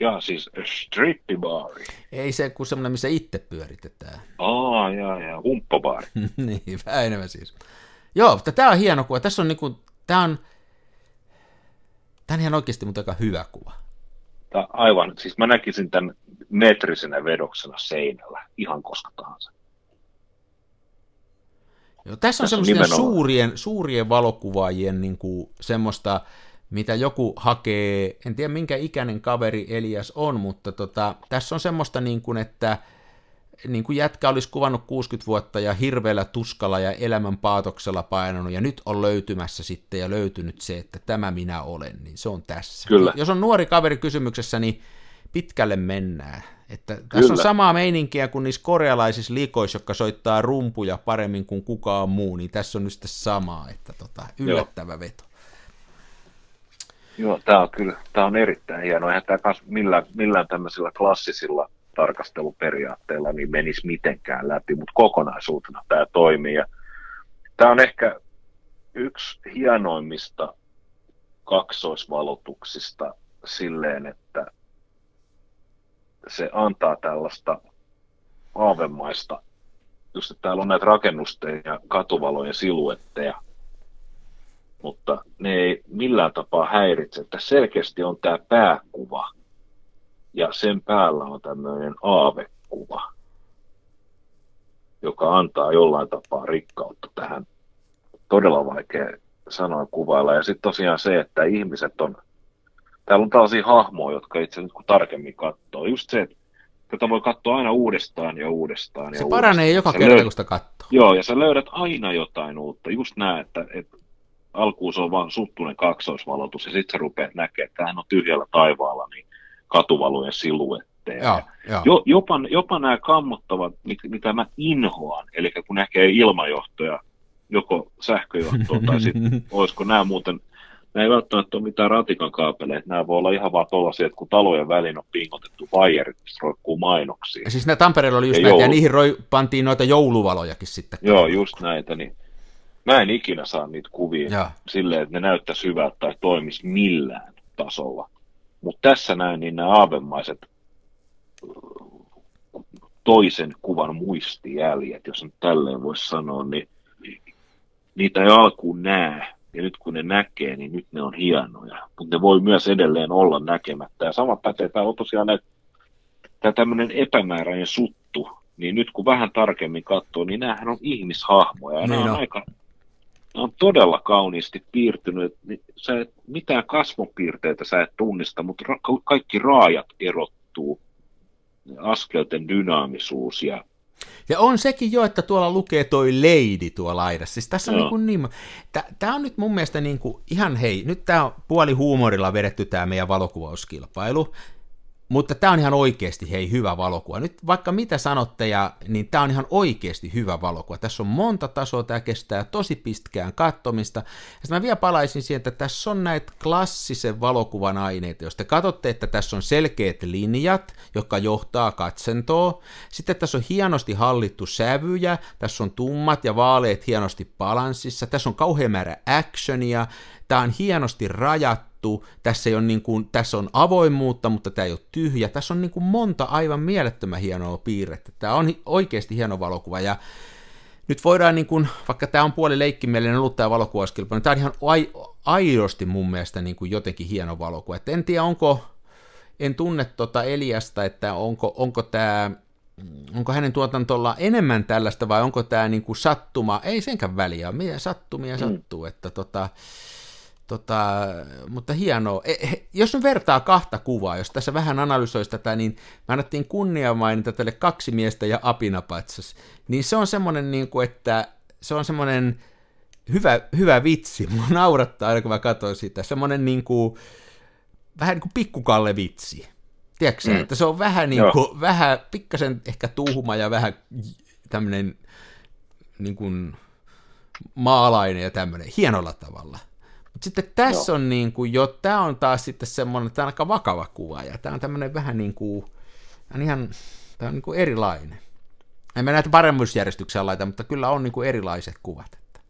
Ja siis strippibaari. Ei se kuin semmoinen, missä itse pyöritetään. Aa, ja, ja, humppabaari. (laughs) niin, vähän enemmän siis. Joo, mutta tää on hieno kuva. Tässä on niinku, tää on, tää on ihan oikeasti mutta aika hyvä kuva. Tää aivan, siis mä näkisin tämän metrisenä vedoksena seinällä, ihan koska tahansa. Joo, tässä on Tässä on semmoisten nimenomaan. suurien, suurien valokuvaajien niin kuin, semmoista, mitä joku hakee, en tiedä minkä ikäinen kaveri Elias on, mutta tota, tässä on semmoista, niin kuin, että niin kuin jätkä olisi kuvannut 60 vuotta ja hirveällä tuskalla ja elämän paatoksella painanut, ja nyt on löytymässä sitten ja löytynyt se, että tämä minä olen, niin se on tässä. Kyllä. Jos on nuori kaveri kysymyksessä, niin pitkälle mennään. Että tässä on Kyllä. samaa meininkiä kuin niissä korealaisissa likoissa, jotka soittaa rumpuja paremmin kuin kukaan muu, niin tässä on nyt sitten samaa, että tota, yllättävä veto. Joo, tämä on kyllä, tämä on erittäin hieno. Eihän tämä millään, millään tämmöisillä klassisilla tarkasteluperiaatteilla niin menisi mitenkään läpi, mutta kokonaisuutena tämä toimii. Ja tämä on ehkä yksi hienoimmista kaksoisvalotuksista silleen, että se antaa tällaista aavemaista, just että täällä on näitä rakennusten ja katuvalojen siluetteja, mutta ne ei millään tapaa häiritse, että selkeästi on tämä pääkuva ja sen päällä on tämmöinen aavekuva, joka antaa jollain tapaa rikkautta tähän. Todella vaikea sanoa kuvailla. Ja sitten tosiaan se, että ihmiset on, täällä on tällaisia hahmoja, jotka itse nyt kun tarkemmin katsoo, just se, että tätä voi katsoa aina uudestaan ja uudestaan. Ja Se uudestaan. paranee joka Sä kerta, löydät- kun sitä katsoo. Joo, ja sä löydät aina jotain uutta. Just näin, että, että alkuun se on vaan suttunen kaksoisvalotus, ja sitten sä rupeat näkemään, että tämähän on tyhjällä taivaalla, niin katuvalojen siluetteja. Joo, joo. Jo, jopa, jopa nämä kammottavat, mit, mitä mä inhoan, eli kun näkee ilmajohtoja, joko sähköjohtoa tai sitten (laughs) olisiko nämä muuten, nämä ei välttämättä ole mitään ratikan kaapeleita, nämä voi olla ihan vaan tuollaisia, että kun talojen väliin on pingotettu vaijerit, mistä roikkuu mainoksia. Ja siis nämä Tampereella oli just Ja näitä, ja joulu. niihin roi, pantiin noita jouluvalojakin sitten. Joo, just näitä, niin Mä en ikinä saa niitä kuvia Joo. silleen, että ne näyttäisi hyvältä tai toimis millään tasolla. Mutta tässä näin, niin nämä aavemaiset toisen kuvan muistijäljet, jos nyt tälleen voisi sanoa, niin niitä ei alkuun näe. Ja nyt kun ne näkee, niin nyt ne on hienoja. Mutta ne voi myös edelleen olla näkemättä. Ja sama pätee, tämä on tosiaan näitä, tämä tämmöinen epämääräinen suttu. Niin nyt kun vähän tarkemmin katsoo, niin näähän on ihmishahmoja. Ja Niin nämä on on. aika, on todella kauniisti piirtynyt. Niin Sä et, mitään kasvopiirteitä sä et tunnista, mutta ra- kaikki raajat erottuu. Askelten dynaamisuus ja Ja on sekin jo, että tuolla lukee toi lady tuolla laidassa. Siis tässä on Joo. niin, kuin niin Tämä on nyt mun mielestä niin kuin, ihan hei, nyt tämä on puoli huumorilla vedetty tämä meidän valokuvauskilpailu, mutta tämä on ihan oikeasti hei hyvä valokuva. Nyt vaikka mitä sanotte, ja, niin tämä on ihan oikeasti hyvä valokuva. Tässä on monta tasoa, tämä kestää tosi pitkään kattomista. Ja sitten mä vielä palaisin siihen, että tässä on näitä klassisen valokuvan aineita. Jos te katsotte, että tässä on selkeät linjat, jotka johtaa katsentoa. Sitten tässä on hienosti hallittu sävyjä, tässä on tummat ja vaaleet hienosti balanssissa, tässä on kauhean määrä actionia, tämä on hienosti rajattu, tässä, ei ole niin kuin, tässä on avoimuutta, mutta tämä ei ole tyhjä, tässä on niin kuin monta aivan mielettömän hienoa piirrettä. Tämä on oikeasti hieno valokuva ja nyt voidaan, niin kuin, vaikka tämä on puoli leikkimielinen ollut tämä valokuvauskilpailu, niin tämä on ihan ai, aidosti mun mielestä niin kuin jotenkin hieno valokuva. Et en tiedä, onko, en tunne tuota Eliasta, että onko, onko tämä onko hänen tuotantolla enemmän tällaista vai onko tämä niinku sattuma, ei senkään väliä, mitä sattumia sattuu, että tota, tota, mutta hienoa. E, he, jos on vertaa kahta kuvaa, jos tässä vähän analysoisi tätä, niin me annettiin kunnia mainita tälle kaksi miestä ja apinapatsas, niin se on semmoinen, niin kuin, että se on semmoinen hyvä, hyvä vitsi, (laughs) mua naurattaa aina kun mä katsoin sitä, semmoinen niin kuin, vähän niin kuin pikkukalle vitsi. Tiedätkö mm. että se on vähän niin kuin, vähän pikkasen ehkä tuhma ja vähän tämmöinen niin kuin maalainen ja tämmöinen, hienolla tavalla. Sitten tässä Joo. on niin kuin jo, tämä on taas sitten semmoinen, tämä on aika vakava kuva, ja tämä on tämmöinen vähän niin kuin, on ihan, tämä on niin kuin erilainen. En mä näitä paremmuusjärjestyksellä laita, mutta kyllä on niin kuin erilaiset kuvat. Että.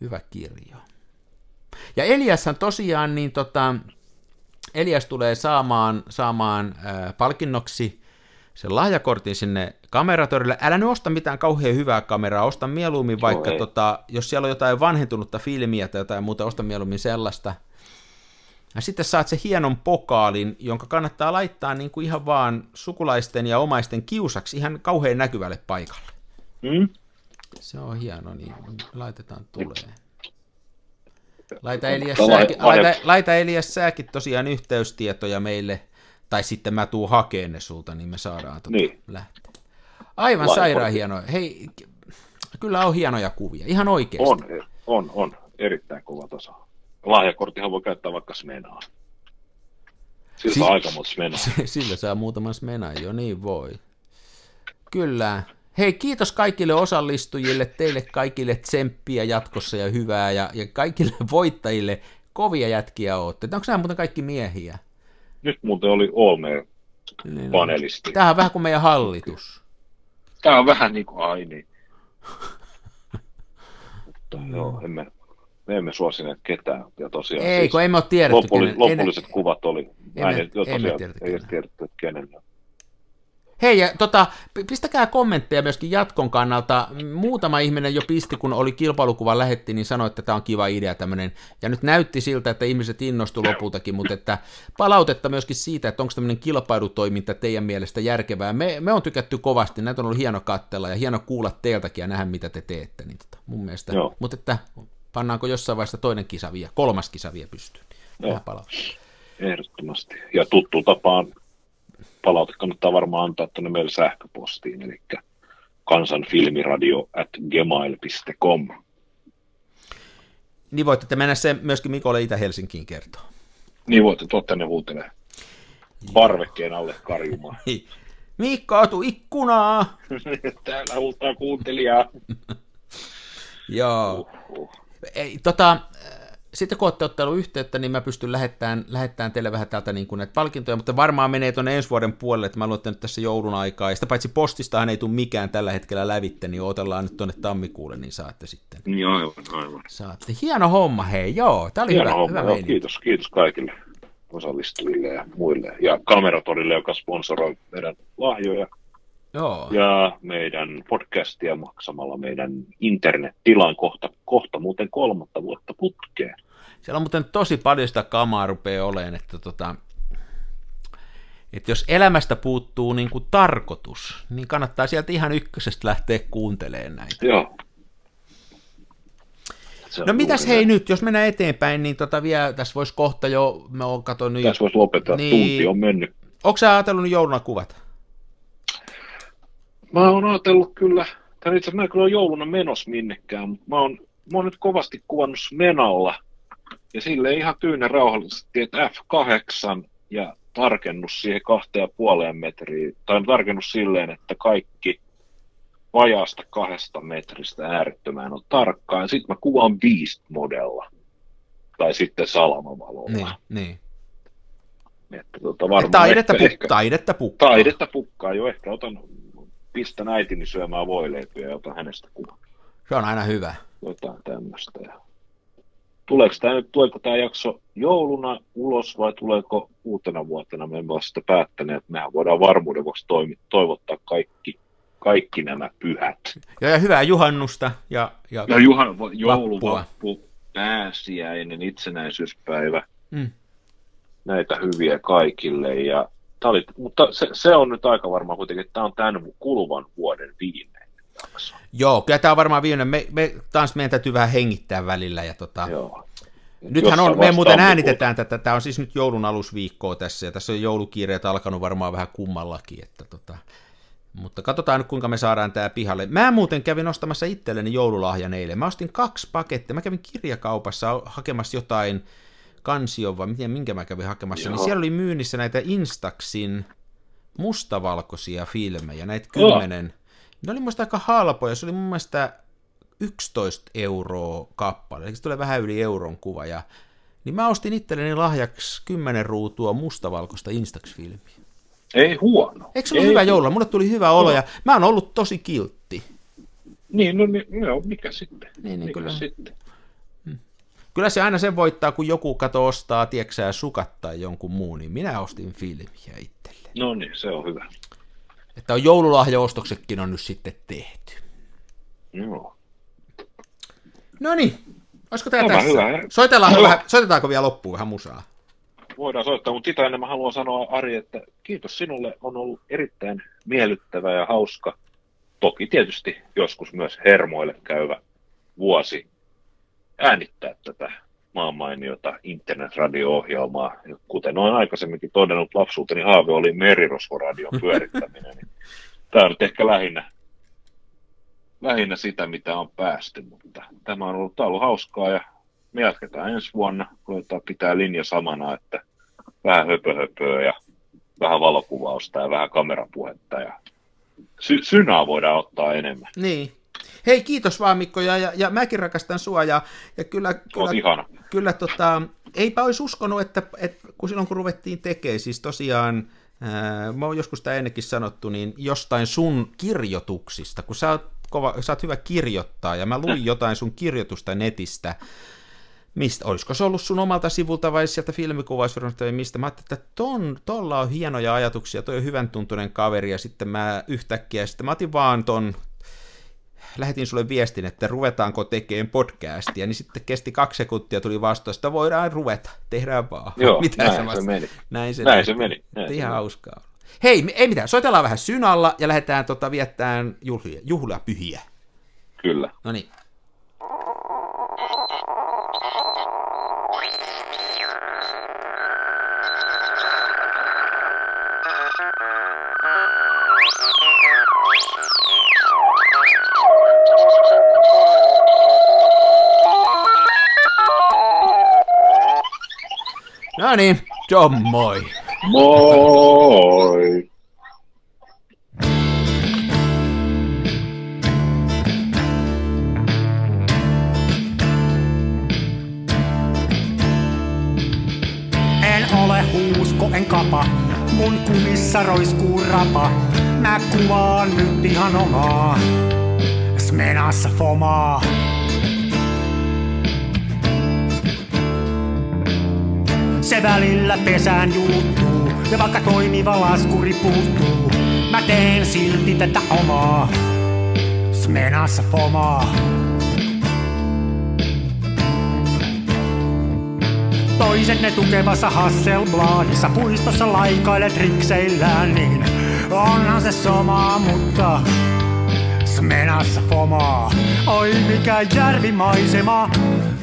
Hyvä kirjo. Ja Eliashan tosiaan, niin tota, Elias tulee saamaan, saamaan äh, palkinnoksi sen lahjakortin sinne kameratorille. Älä nyt osta mitään kauhean hyvää kameraa, osta mieluummin vaikka, ei. tota, jos siellä on jotain vanhentunutta filmiä tai jotain muuta, osta mieluummin sellaista. Ja sitten saat se hienon pokaalin, jonka kannattaa laittaa niin kuin ihan vaan sukulaisten ja omaisten kiusaksi ihan kauhean näkyvälle paikalle. Mm? Se on hieno, niin laitetaan tulee. Laita Elias, sääkin, laita, laita Elias sääkin tosiaan yhteystietoja meille, tai sitten mä tuun hakeen ne sulta, niin me saadaan tota Niin. lähteä. Aivan Lahjakortti. sairaan hienoja. Hei, kyllä on hienoja kuvia, ihan oikeasti. On, on, on. Erittäin kova taso. Lahjakorttihan voi käyttää vaikka smenaa. Sillä Si- on aika monta smenaa. (laughs) Sillä saa muutaman smenan jo, niin voi. Kyllä. Hei, kiitos kaikille osallistujille, teille kaikille tsemppiä jatkossa ja hyvää, ja, ja kaikille voittajille kovia jätkiä ootte. Onko nämä muuten kaikki miehiä? Nyt muuten oli Olmer Niin, panelisti. Tämähän on vähän kuin meidän hallitus. Tämä on vähän niin kuin, ai niin. Mutta joo, emme, me emme suosineet ketään. Ja tosiaan Ei, siis kun emme ole tiedetty. loppuli, kenen- lopulliset kuvat oli. Emme- en, tosiaan tiedetty ei edes kenen. tiedetty, että kenen. Hei, ja tota, pistäkää kommentteja myöskin jatkon kannalta. Muutama ihminen jo pisti, kun oli kilpailukuva lähetti, niin sanoi, että tämä on kiva idea tämmöinen. Ja nyt näytti siltä, että ihmiset innostu lopultakin, mutta että palautetta myöskin siitä, että onko tämmöinen kilpailutoiminta teidän mielestä järkevää. Me, me on tykätty kovasti, näitä on ollut hieno katsella ja hieno kuulla teiltäkin ja nähdä, mitä te teette. Niin tota, mun mielestä. Joo. Mutta että pannaanko jossain vaiheessa toinen kisa vielä, kolmas kisa vielä pystyyn. Joo. Ehdottomasti. Ja tuttu tapaan palaute kannattaa varmaan antaa tuonne meille sähköpostiin, eli kansanfilmiradio at gmail.com. Niin voitte mennä sen myöskin Mikolle Itä-Helsinkiin kertoa. Niin voitte tuoda tänne huutelee parvekkeen alle karjumaan. Hei. Miikka, atu ikkunaa! (laughs) Täällä huutaa kuuntelijaa. (laughs) Joo. Uh. Ei, tota, sitten kun olette ottanut yhteyttä, niin mä pystyn lähettämään, lähettämään teille vähän täältä niin kuin näitä palkintoja, mutta varmaan menee tuonne ensi vuoden puolelle, että mä luulen, nyt tässä joulun aikaa, ja sitä paitsi postistahan ei tule mikään tällä hetkellä lävitte, niin otellaan nyt tuonne tammikuulle, niin saatte sitten. Niin aivan, aivan. Saatte. Hieno homma, hei, joo, tää oli Hieno hyvä, homma, hyvä joo, kiitos, kiitos kaikille osallistujille ja muille. Ja Kameratorille, joka sponsoroi meidän lahjoja Joo. ja meidän podcastia maksamalla meidän internettilan kohta, kohta muuten kolmatta vuotta putkeen. Siellä on muuten tosi paljon sitä kamaa rupeaa olemaan, että tota, että jos elämästä puuttuu niin kuin tarkoitus, niin kannattaa sieltä ihan ykkösestä lähteä kuuntelemaan näitä. Joo. On No mitäs juuri hei nyt, jos mennään eteenpäin, niin tota vielä, tässä voisi kohta jo, mä oon katsonut Tässä voisi lopettaa, Niin. tunti on mennyt. onko sä ajatellut jouluna kuvat? Mä oon ajatellut kyllä, tai itse asiassa mä en kyllä ole jouluna menos minnekään, mutta mä oon, mä oon nyt kovasti kuvannut Menalla, ja sille ihan tyynen rauhallisesti, että F8 ja tarkennus siihen kahteen ja puoleen metriin, tai tarkennus silleen, että kaikki vajaasta kahdesta metristä äärettömään on tarkkaa, ja sitten mä kuvaan Beast-modella, tai sitten salamavalolla. Niin, niin. Että tota, varmaan Taidetta, ehkä, puk- ehkä, taidetta pukkaa. taidetta pukkaa jo, ehkä otan, pistän äitini syömään voileipiä ja otan hänestä kuvan. Se on aina hyvä. Jotain tämmöistä. Ja... Tuleeko tämä nyt, tuleeko tämä jakso jouluna ulos vai tuleeko uutena vuotena? Me emme ole sitä päättäneet. Mehän voidaan varmuuden vuoksi toimi, toivottaa kaikki, kaikki nämä pyhät. Ja, ja hyvää juhannusta ja, ja, Ja Juhan, joulu, Vappua. vappu, pääsiäinen, itsenäisyyspäivä, mm, näitä hyviä kaikille. Ja oli, mutta se, se, on nyt aika varmaan kuitenkin, että tämä on tämän kuluvan vuoden viimeinen jakso. Joo, kyllä tämä on varmaan viimeinen. Me, me, taas meidän täytyy vähän hengittää välillä. Ja tota, Joo. Nythän on, me muuten äänitetään tätä, tämä on siis nyt joulun alusviikkoa tässä, ja tässä on joulukiireet alkanut varmaan vähän kummallakin, että tota, mutta katsotaan nyt, kuinka me saadaan tämä pihalle. Mä muuten kävin ostamassa itselleni joululahjan eilen. Mä ostin kaksi pakettia. Mä kävin kirjakaupassa hakemassa jotain kansion, vai miten, minkä mä kävin hakemassa, niin Joo. siellä oli myynnissä näitä Instaxin mustavalkoisia filmejä, näitä kymmenen. Ne oli muista aika halpoja, se oli mun mielestä 11 euroa kappale, eli se tulee vähän yli euron kuva, ja niin mä ostin itselleni lahjaksi 10 ruutua mustavalkoista Instax-filmiä. Ei huono. Eikö se ollut Ei hyvä joulua? Mulle tuli hyvä olo, ja mä oon ollut tosi kiltti. Niin, no, niin, no mikä sitten? Niin, niin, mikä kyllä. sitten? Kyllä se aina sen voittaa, kun joku kato ostaa, tieksää sukat tai jonkun muun, niin minä ostin filmiä itselle. No niin, se on hyvä. Että on joululahjaostoksetkin on nyt sitten tehty. Joo. No niin, olisiko tää Hyvä, tässä? hyvä. Soitellaanko, Joo. vähän, soitetaanko vielä loppuun vähän musaa? Voidaan soittaa, mutta sitä ennen mä haluan sanoa, Ari, että kiitos sinulle. On ollut erittäin miellyttävä ja hauska. Toki tietysti joskus myös hermoille käyvä vuosi äänittää tätä maanmainiota internetradio-ohjelmaa. Kuten olen aikaisemminkin todennut, lapsuuteni haave oli merirosvoradion pyörittäminen. Niin tämä on ehkä lähinnä, lähinnä sitä, mitä on päästy, mutta tämä on ollut, tämä on ollut hauskaa ja me jatketaan ensi vuonna. Koetaan pitää linja samana, että vähän höpöhöpöä ja vähän valokuvausta ja vähän kamerapuhetta ja sy- synaa voidaan ottaa enemmän. Niin. Hei, kiitos vaan Mikko, ja, ja, ja mäkin rakastan sua, ja, ja kyllä, kyllä, ihana. kyllä tota, eipä olisi uskonut, että, että kun silloin kun ruvettiin tekemään, siis tosiaan, ää, mä oon joskus tämä ennenkin sanottu, niin jostain sun kirjoituksista, kun sä oot, kova, sä oot hyvä kirjoittaa, ja mä luin jotain sun kirjoitusta netistä, mistä, olisiko se ollut sun omalta sivulta vai sieltä filmikuvausfirmasta vai mistä, mä ajattelin, että ton, tolla on hienoja ajatuksia, toi on hyvän tuntunen kaveri, ja sitten mä yhtäkkiä, sitten mä otin vaan ton lähetin sulle viestin, että ruvetaanko tekemään podcastia, niin sitten kesti kaksi sekuntia, tuli vastaus, että voidaan ruveta, tehdään vaan. Joo, (laughs) Mitä näin se meni. Näin se, Näin se meni. Näin se Ihan meni. hauskaa. Hei, ei mitään, soitellaan vähän synalla ja lähdetään tota, viettämään juhlia, juhlapyhiä. Kyllä. No niin. No niin, John, moi. Moi! En ole huusko, en kapa, mun kumissa roiskuu rapa. Mä kuvaan nyt ihan omaa, smenassa fomaa. Se välillä pesään juuttuu, ja vaikka toimiva laskuri puuttuu, mä teen silti tätä omaa. Smenassa fomaa. Toiset ne tukevassa Hasselbladissa puistossa laikailet rikseillään, niin onhan se somaa, mutta Smenassa fomaa. Oi mikä järvimaisema,